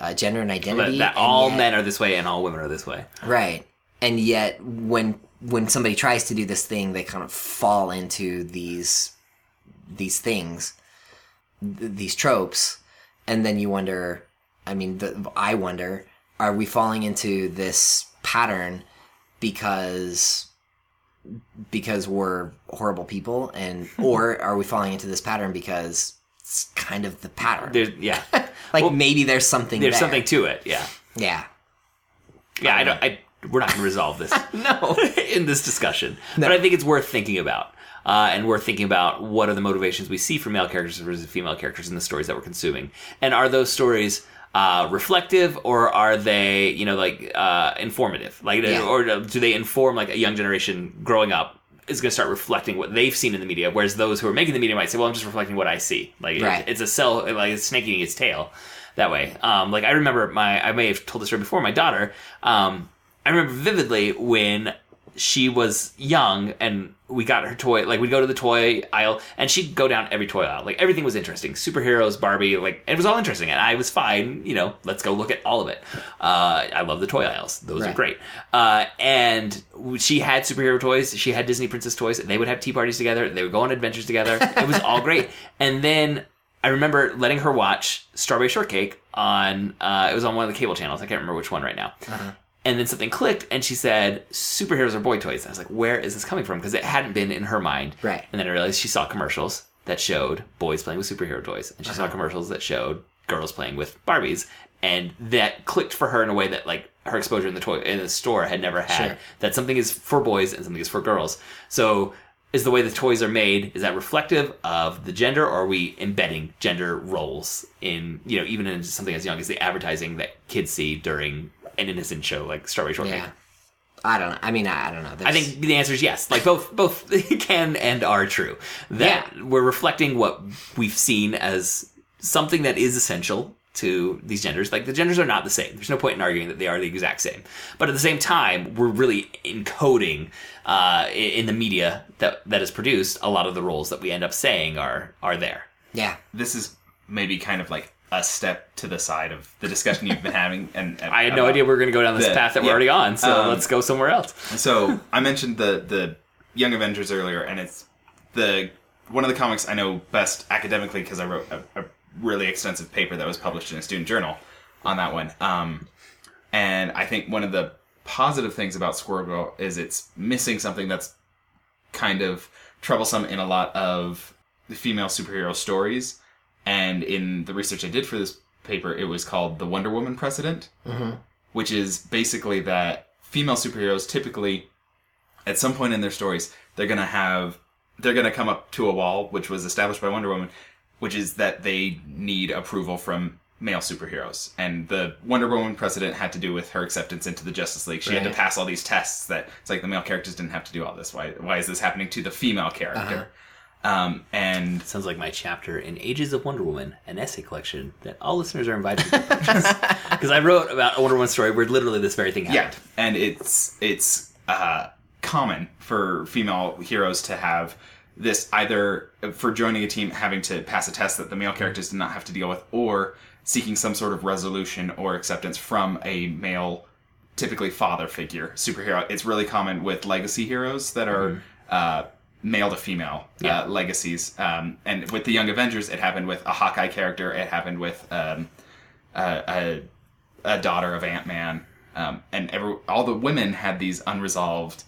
Speaker 4: uh, gender and
Speaker 5: That,
Speaker 4: identity.
Speaker 5: that all
Speaker 4: yet-
Speaker 5: men are this way and all women are this way.
Speaker 4: Right. And yet when when somebody tries to do this thing, they kind of fall into these these things, th- these tropes, and then you wonder, I mean, the, I wonder, are we falling into this pattern because because we're horrible people and or are we falling into this pattern because it's kind of the pattern?
Speaker 5: There's yeah,
Speaker 4: like
Speaker 5: well,
Speaker 4: maybe there's something
Speaker 5: there's
Speaker 4: there.
Speaker 5: something to it. Yeah,
Speaker 4: Yeah.
Speaker 5: yeah. I don't. I we're not going to resolve this.
Speaker 4: No.
Speaker 5: in this discussion, but I think it's worth thinking about. Uh, and worth thinking about what are the motivations we see for male characters versus female characters in the stories that we're consuming, and are those stories uh, reflective or are they, you know, like uh, informative? Like,
Speaker 4: Yeah.
Speaker 5: or do they inform like a young generation growing up is going to start reflecting what they've seen in the media, whereas those who are making the media might say, "Well, I'm just reflecting what I see." Like,
Speaker 4: Right.
Speaker 5: it's a cell, like it's snake eating its tail that way. Um, like I remember my, I may have told this story before. My daughter, um, I remember vividly when she was young and we got her toy. Like we'd go to the toy aisle and she'd go down every toy aisle. Like everything was interesting. Superheroes, Barbie, like it was all interesting. And I was fine. You know, let's go look at all of it. Uh, I love the toy aisles. Those are great. Uh, and she had superhero toys. She had Disney princess toys. And they would have tea parties together. They would go on adventures together. It was all great. And then I remember letting her watch Strawberry Shortcake on. Uh, it was on one of the cable channels. I can't remember which one right now. And then something clicked, and she said, "Superheroes are boy toys." I was like, "Where is this coming from?" Because it hadn't been in her mind.
Speaker 4: Right.
Speaker 5: And then I realized she saw commercials that showed boys playing with superhero toys, and she saw uh-huh. commercials that showed girls playing with Barbies, and that clicked for her in a way that like her exposure in the toy in the store had never had.
Speaker 4: Sure.
Speaker 5: That something is for boys and something is for girls. So. Is the way the toys are made is that reflective of the gender, or are we embedding gender roles in you know even in something as young as the advertising that kids see during an innocent show like Strawberry Shortcake?
Speaker 4: Yeah. I don't know. I mean, I, I don't know.
Speaker 5: I think the answer is yes. Like both, both can and are true. That we're reflecting what we've seen as something that is essential to these genders. Like the genders are not the same. There's no point in arguing that they are the exact same. But at the same time, we're really encoding uh, in the media that that is produced a lot of the roles that we end up saying are are there.
Speaker 1: Yeah.
Speaker 6: this is maybe kind of like a step to the side of the discussion you've been having. And, and
Speaker 5: I had no idea we were going to go down this
Speaker 6: the-
Speaker 5: path that we're
Speaker 6: yeah.
Speaker 5: already on, so
Speaker 6: Um,
Speaker 5: let's go somewhere else.
Speaker 6: So I mentioned the the Young Avengers earlier, and it's the one of the comics I know best academically because I wrote a, a really extensive paper that was published in a student journal on that one. Um, and I think one of the positive things about Squirrel Girl is it's missing something that's kind of troublesome in a lot of the female superhero stories. And in the research I did for this paper, it was called the Wonder Woman precedent, which is basically that female superheroes typically, at some point in their stories, they're gonna have they're gonna come up to a wall, which was established by Wonder Woman, which is that they need approval from male superheroes. And the Wonder Woman precedent had to do with her acceptance into the Justice League. She had to pass all these tests that it's like the male characters didn't have to do all this. Why why is this happening to the female character? Um, and
Speaker 5: Sounds like my chapter in Ages of Wonder Woman, an essay collection that all listeners are invited to. Because I wrote about a Wonder Woman story where literally this very thing happened.
Speaker 6: Yeah,
Speaker 5: happened.
Speaker 6: and it's it's uh, common for female heroes to have this either for joining a team having to pass a test that the male characters did not have to deal with, or seeking some sort of resolution or acceptance from a male, typically father figure superhero. It's really common with legacy heroes that are. Uh, male to female
Speaker 5: Yeah.
Speaker 6: uh, legacies um, and with the young avengers it happened with a hawkeye character it happened with um, a, a a daughter of Ant Man, um, and every, all the women had these unresolved,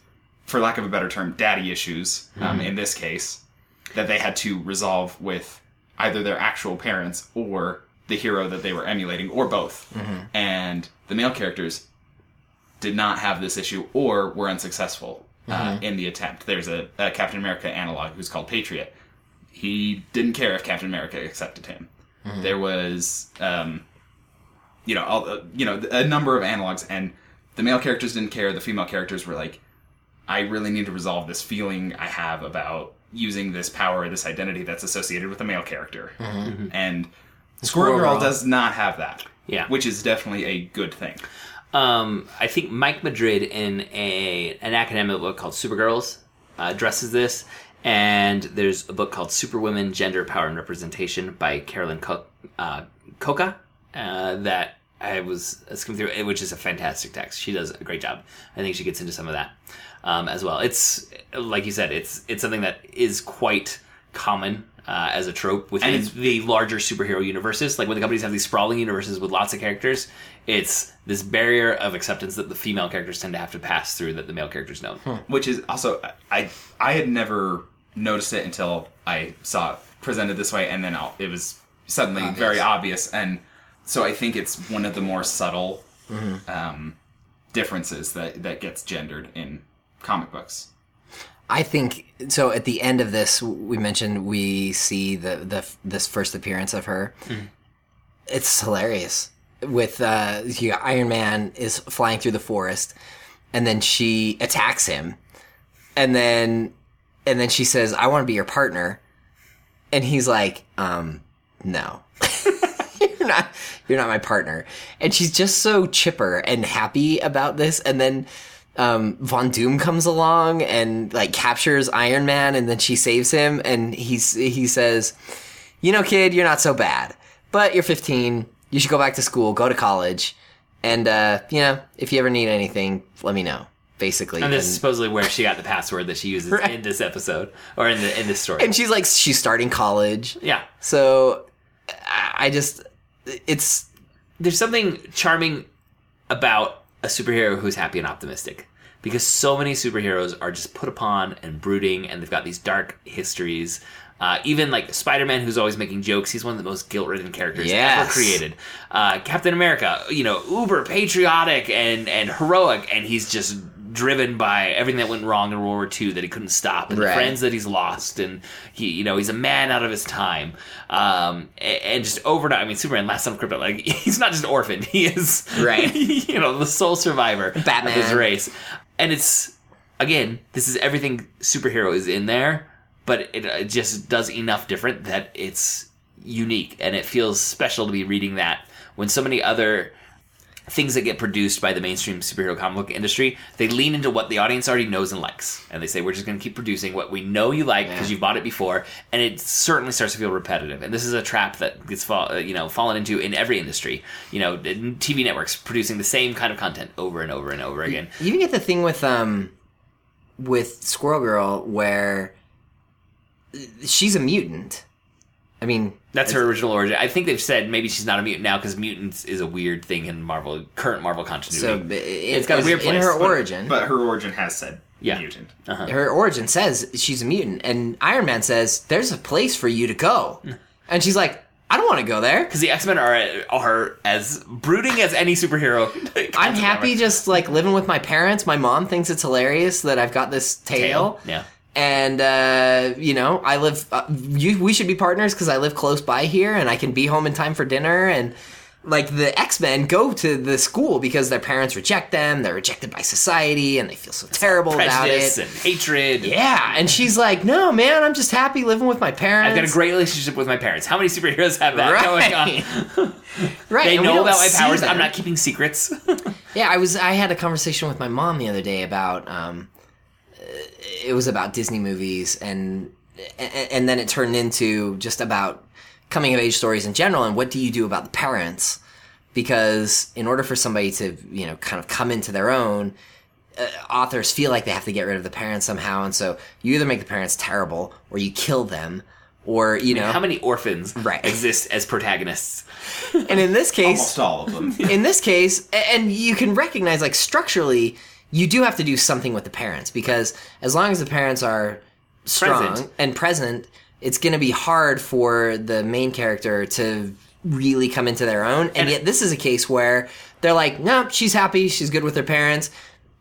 Speaker 6: for lack of a better term, daddy issues. Um, in this case, that they had to resolve with either their actual parents or the hero that they were emulating, or both. And the male characters did not have this issue or were unsuccessful uh, in the attempt. There's a, a Captain America analog who's called Patriot. He didn't care if Captain America accepted him. There was um, you know, all, uh, you know, a number of analogs, and the male characters didn't care. The female characters were like, I really need to resolve this feeling I have about using this power or this identity that's associated with a male character. And Squirrel
Speaker 1: Squirrel
Speaker 6: Girl
Speaker 1: Girl.
Speaker 6: does not have that.
Speaker 5: Yeah.
Speaker 6: Which is definitely a good thing.
Speaker 5: Um, I think Mike Madrid in a an academic book called Supergirls uh, addresses this, and there's a book called Superwomen: Gender, Power, and Representation by Carolyn Co- uh, Cocca uh, that I was skimming through, which is a fantastic text. She does a great job. I think she gets into some of that um, as well. It's like you said, it's it's something that is quite common uh, as a trope within the larger superhero universes. Like when the companies have these sprawling universes with lots of characters, it's this barrier of acceptance that the female characters tend to have to pass through that the male characters don't.
Speaker 6: which is also I I had never noticed it until I saw it presented this way, and then I'll, it was suddenly very obvious, and so I think it's one of the more subtle um, differences that that gets gendered in comic books.
Speaker 1: I think so. At the end of this, we mentioned we see the the this first appearance of her. It's hilarious. With uh, Iron Man is flying through the forest, and then she attacks him, and then and then she says, "I want to be your partner," and he's like, "Um, no." you're not you're not my partner and she's just so chipper and happy about this and then um, Von Doom comes along and like captures Iron Man, and then she saves him, and he's he says, "You know, kid, you're not so bad, but you're 15. You should go back to school, go to college, and uh, you know, if you ever need anything, let me know." Basically,
Speaker 5: And this is supposedly where she got the password that she uses
Speaker 1: Right.
Speaker 5: in this episode or in the in this story.
Speaker 1: and she's like, she's starting college,
Speaker 5: yeah,
Speaker 1: so I just, it's
Speaker 5: there's something charming about a superhero who's happy and optimistic. Because so many superheroes are just put upon and brooding and they've got these dark histories. Uh, even like spider-man who's always making jokes he's one of the most guilt-ridden characters ever created. Uh, captain america you know uber patriotic and and heroic and he's just driven by everything that went wrong in World War II that he couldn't stop, and the friends that he's lost, and he, you know, he's a man out of his time, um, and, and just overnight. I mean, Superman, last son of Krypton, like he's not just an orphan; he is,
Speaker 1: Right.
Speaker 5: you know, the sole survivor
Speaker 1: Batman.
Speaker 5: of his race, and it's again, this is everything superhero is in there, but it, it just does enough different that it's unique, and it feels special to be reading that when so many other things that get produced by the mainstream superhero comic book industry, they lean into what the audience already knows and likes, and they say we're just going to keep producing what we know you like because
Speaker 4: Yeah.
Speaker 5: you've bought it before, and it certainly starts to feel repetitive. And this is a trap that gets fall, uh, you know fallen into in every industry. You know, TV networks producing the same kind of content over and over and over again.
Speaker 4: You even get the thing with um with Squirrel Girl where she's a mutant. I mean,
Speaker 5: That's her original origin. I think they've said maybe she's not a mutant now because mutants is a weird thing in Marvel current Marvel continuity.
Speaker 4: so it,
Speaker 5: it's got a weird
Speaker 4: in her
Speaker 5: but-
Speaker 4: origin.
Speaker 6: But her origin has said
Speaker 5: Yeah.
Speaker 6: mutant. Uh-huh.
Speaker 4: her origin says she's a mutant, and Iron Man says there's a place for you to go, and she's like, I don't want to go there.
Speaker 5: because the X Men are uh, are as brooding as any superhero.
Speaker 4: I'm happy
Speaker 5: ever.
Speaker 4: just like living with my parents. My mom thinks it's hilarious that I've got this tail.
Speaker 5: Yeah.
Speaker 4: And uh, you know, I live. Uh, you, we should be partners because I live close by here, and I can be home in time for dinner. And like the X Men go to the school because their parents reject them. They're rejected by society, and they feel so terrible about it.
Speaker 5: and hatred.
Speaker 4: Yeah, and she's like, "No, man, I'm just happy living with my parents."
Speaker 5: I've got a great relationship with my parents. How many superheroes have that going on?
Speaker 4: right.
Speaker 5: They know about my powers.
Speaker 4: them.
Speaker 5: I'm not keeping secrets.
Speaker 4: Yeah, I was. I had a conversation with my mom the other day about. Um, it was about Disney movies, and and then it turned into just about coming of age stories in general. And what do you do about the parents? Because in order for somebody to you know kind of come into their own, uh, authors feel like they have to get rid of the parents somehow, and so you either make the parents terrible or you kill them. Or you know,
Speaker 5: How many orphans
Speaker 4: Right.
Speaker 5: exist as protagonists?
Speaker 4: and in this case,
Speaker 6: Almost all of them.
Speaker 4: in this case, and you can recognize like structurally, you do have to do something with the parents because as long as the parents are strong
Speaker 5: Present.
Speaker 4: and present, it's going to be hard for the main character to really come into their own. And,
Speaker 5: And-
Speaker 4: yet, this is a case where they're like, no, she's happy, she's good with her parents.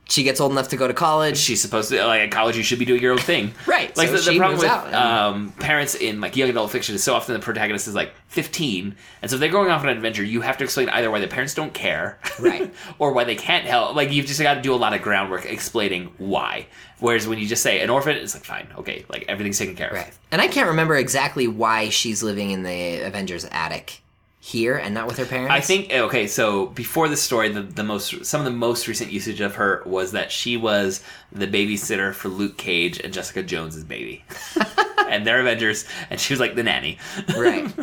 Speaker 4: She gets old enough to go to college.
Speaker 5: She's supposed to like at college. You should be doing your own thing,
Speaker 4: Right,
Speaker 5: Like
Speaker 4: so
Speaker 5: the, the problem with
Speaker 4: and-
Speaker 5: um, parents in like young adult fiction is so often the protagonist is like 15, and so if they're going off on an adventure, you have to explain either why the parents don't care,
Speaker 4: Right.
Speaker 5: or why they can't help. Like you've just got to do a lot of groundwork explaining why. Whereas when you just say an orphan, it's like fine, okay, like everything's taken care of.
Speaker 4: Right. And I can't remember exactly why she's living in the Avengers attic here and not with her parents.
Speaker 5: I think okay. So before the story, the, the most some of the most recent usage of her was that she was the babysitter for Luke Cage and Jessica Jones's baby, and they're Avengers, and she was like the nanny.
Speaker 4: right.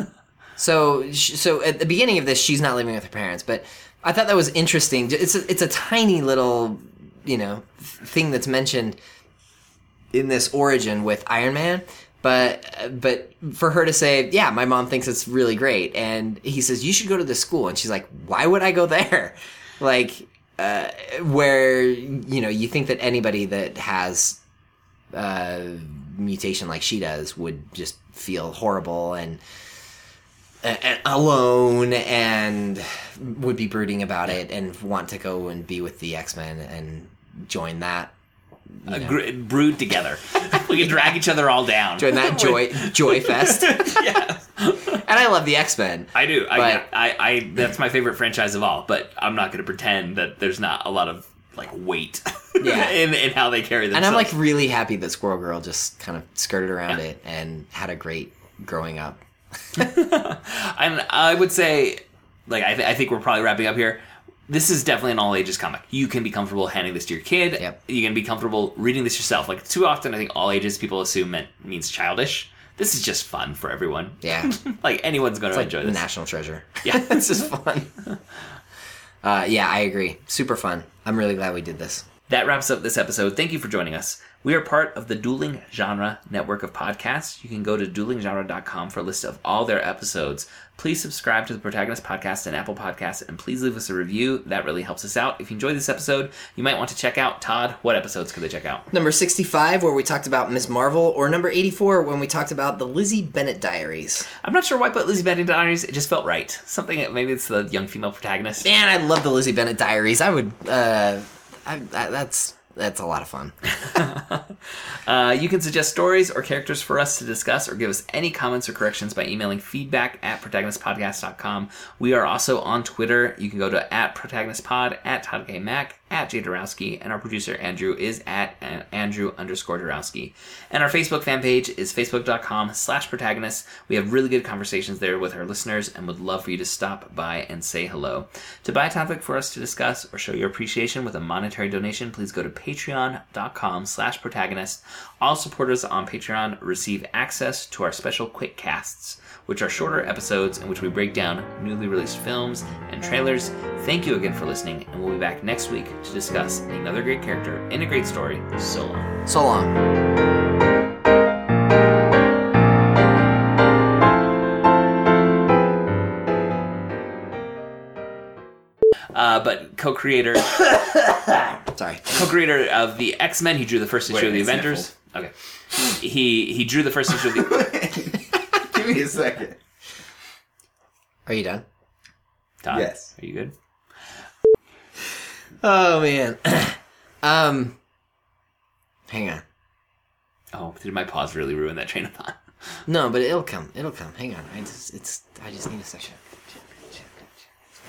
Speaker 4: So, so at the beginning of this, she's not living with her parents, but I thought that was interesting. It's a, it's a tiny little, you know, thing that's mentioned in this origin with Iron Man. But but for her to say, yeah, my mom thinks it's really great, and he says you should go to this school, and she's like, why would I go there? Like, uh, where you know you think that anybody that has uh, mutation like she does would just feel horrible and, and alone and would be brooding about it and want to go and be with the X Men and join that
Speaker 5: Uh, gr- brood together. we can drag each other all down.
Speaker 4: join that joy joy fest.
Speaker 5: yeah,
Speaker 4: And I love the X Men.
Speaker 5: I do. I, I, I, that's my favorite franchise of all. But I'm not going to pretend that there's not a lot of like weight.
Speaker 4: Yeah.
Speaker 5: in, in how they carry themselves. And.
Speaker 4: I'm like really happy that Squirrel Girl just kind of skirted around it and had a great growing up.
Speaker 5: And I would say, like, I, th- I think we're probably wrapping up here. This is definitely an all ages comic. You can be comfortable handing this to your kid.
Speaker 4: Yep.
Speaker 5: You can be comfortable reading this yourself. Like, too often, I think all ages people assume it means childish. This is just fun for everyone.
Speaker 4: Yeah.
Speaker 5: Like, anyone's going to
Speaker 4: like
Speaker 5: enjoy this.
Speaker 4: National Treasure.
Speaker 5: Yeah.
Speaker 4: this is fun. Uh, yeah, I agree. Super fun. I'm really glad we did this.
Speaker 5: That wraps up this episode. Thank you for joining us. We are part of the Dueling Genre network of podcasts. You can go to duelinggenre.com for a list of all their episodes. Please subscribe to the Protagonist Podcast and Apple Podcasts, and please leave us a review. That really helps us out. If you enjoyed this episode, you might want to check out Todd. What episodes could they check out?
Speaker 4: Number 65, where we talked about Ms. Marvel, or number 84, when we talked about the Lizzie Bennet Diaries.
Speaker 5: I'm not sure why I put Lizzie Bennet Diaries. It just felt right. Something maybe it's the young female protagonist.
Speaker 4: Man, I love the Lizzie Bennet Diaries. I would, uh, I, that, that's that's a lot of fun.
Speaker 5: Uh, you can suggest stories or characters for us to discuss or give us any comments or corrections by emailing feedback at protagonistpodcast.com. We are also on Twitter. You can go to at protagonistpod, at Todd K. at Jay Dorowski, and our producer Andrew is at uh, Andrew underscore Dorowski. And our Facebook fan page is facebook.com slash protagonist. We have really good conversations there with our listeners and would love for you to stop by and say hello. To buy a topic for us to discuss or show your appreciation with a monetary donation, please go to patreon.com slash protagonist. All supporters on Patreon receive access to our special quick casts which are shorter episodes in which we break down newly released films and trailers. Thank you again for listening, and we'll be back next week to discuss another great character in a great story. So long.
Speaker 4: So long.
Speaker 5: Uh, but co-creator,
Speaker 4: Sorry.
Speaker 5: co-creator of the X Men, he drew the first issue
Speaker 6: Wait,
Speaker 5: of the Avengers. Okay, he he drew the first issue of the.
Speaker 6: Give me a second.
Speaker 4: Are you done?
Speaker 5: Todd,
Speaker 6: Yes.
Speaker 5: are you good?
Speaker 4: Oh man. um. Hang on.
Speaker 5: Oh, did my pause really ruin that train of thought?
Speaker 4: No, but it'll come. It'll come. Hang on. I just it's I just need a second.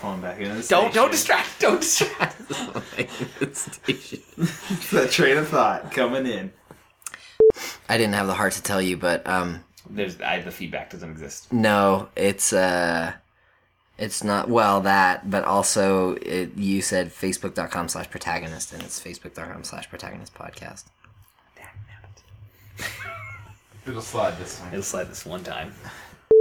Speaker 6: Pulling back in. the
Speaker 5: Don't don't
Speaker 6: station.
Speaker 5: distract. Don't distract.
Speaker 6: that train of thought coming in.
Speaker 4: I didn't have the heart to tell you, but um
Speaker 5: There's I, the feedback doesn't exist.
Speaker 4: no, it's uh it's not well that, but also it, you said facebook.com slash protagonist and it's facebook.com slash protagonist podcast.
Speaker 6: It'll slide this time.
Speaker 5: It'll slide this one time.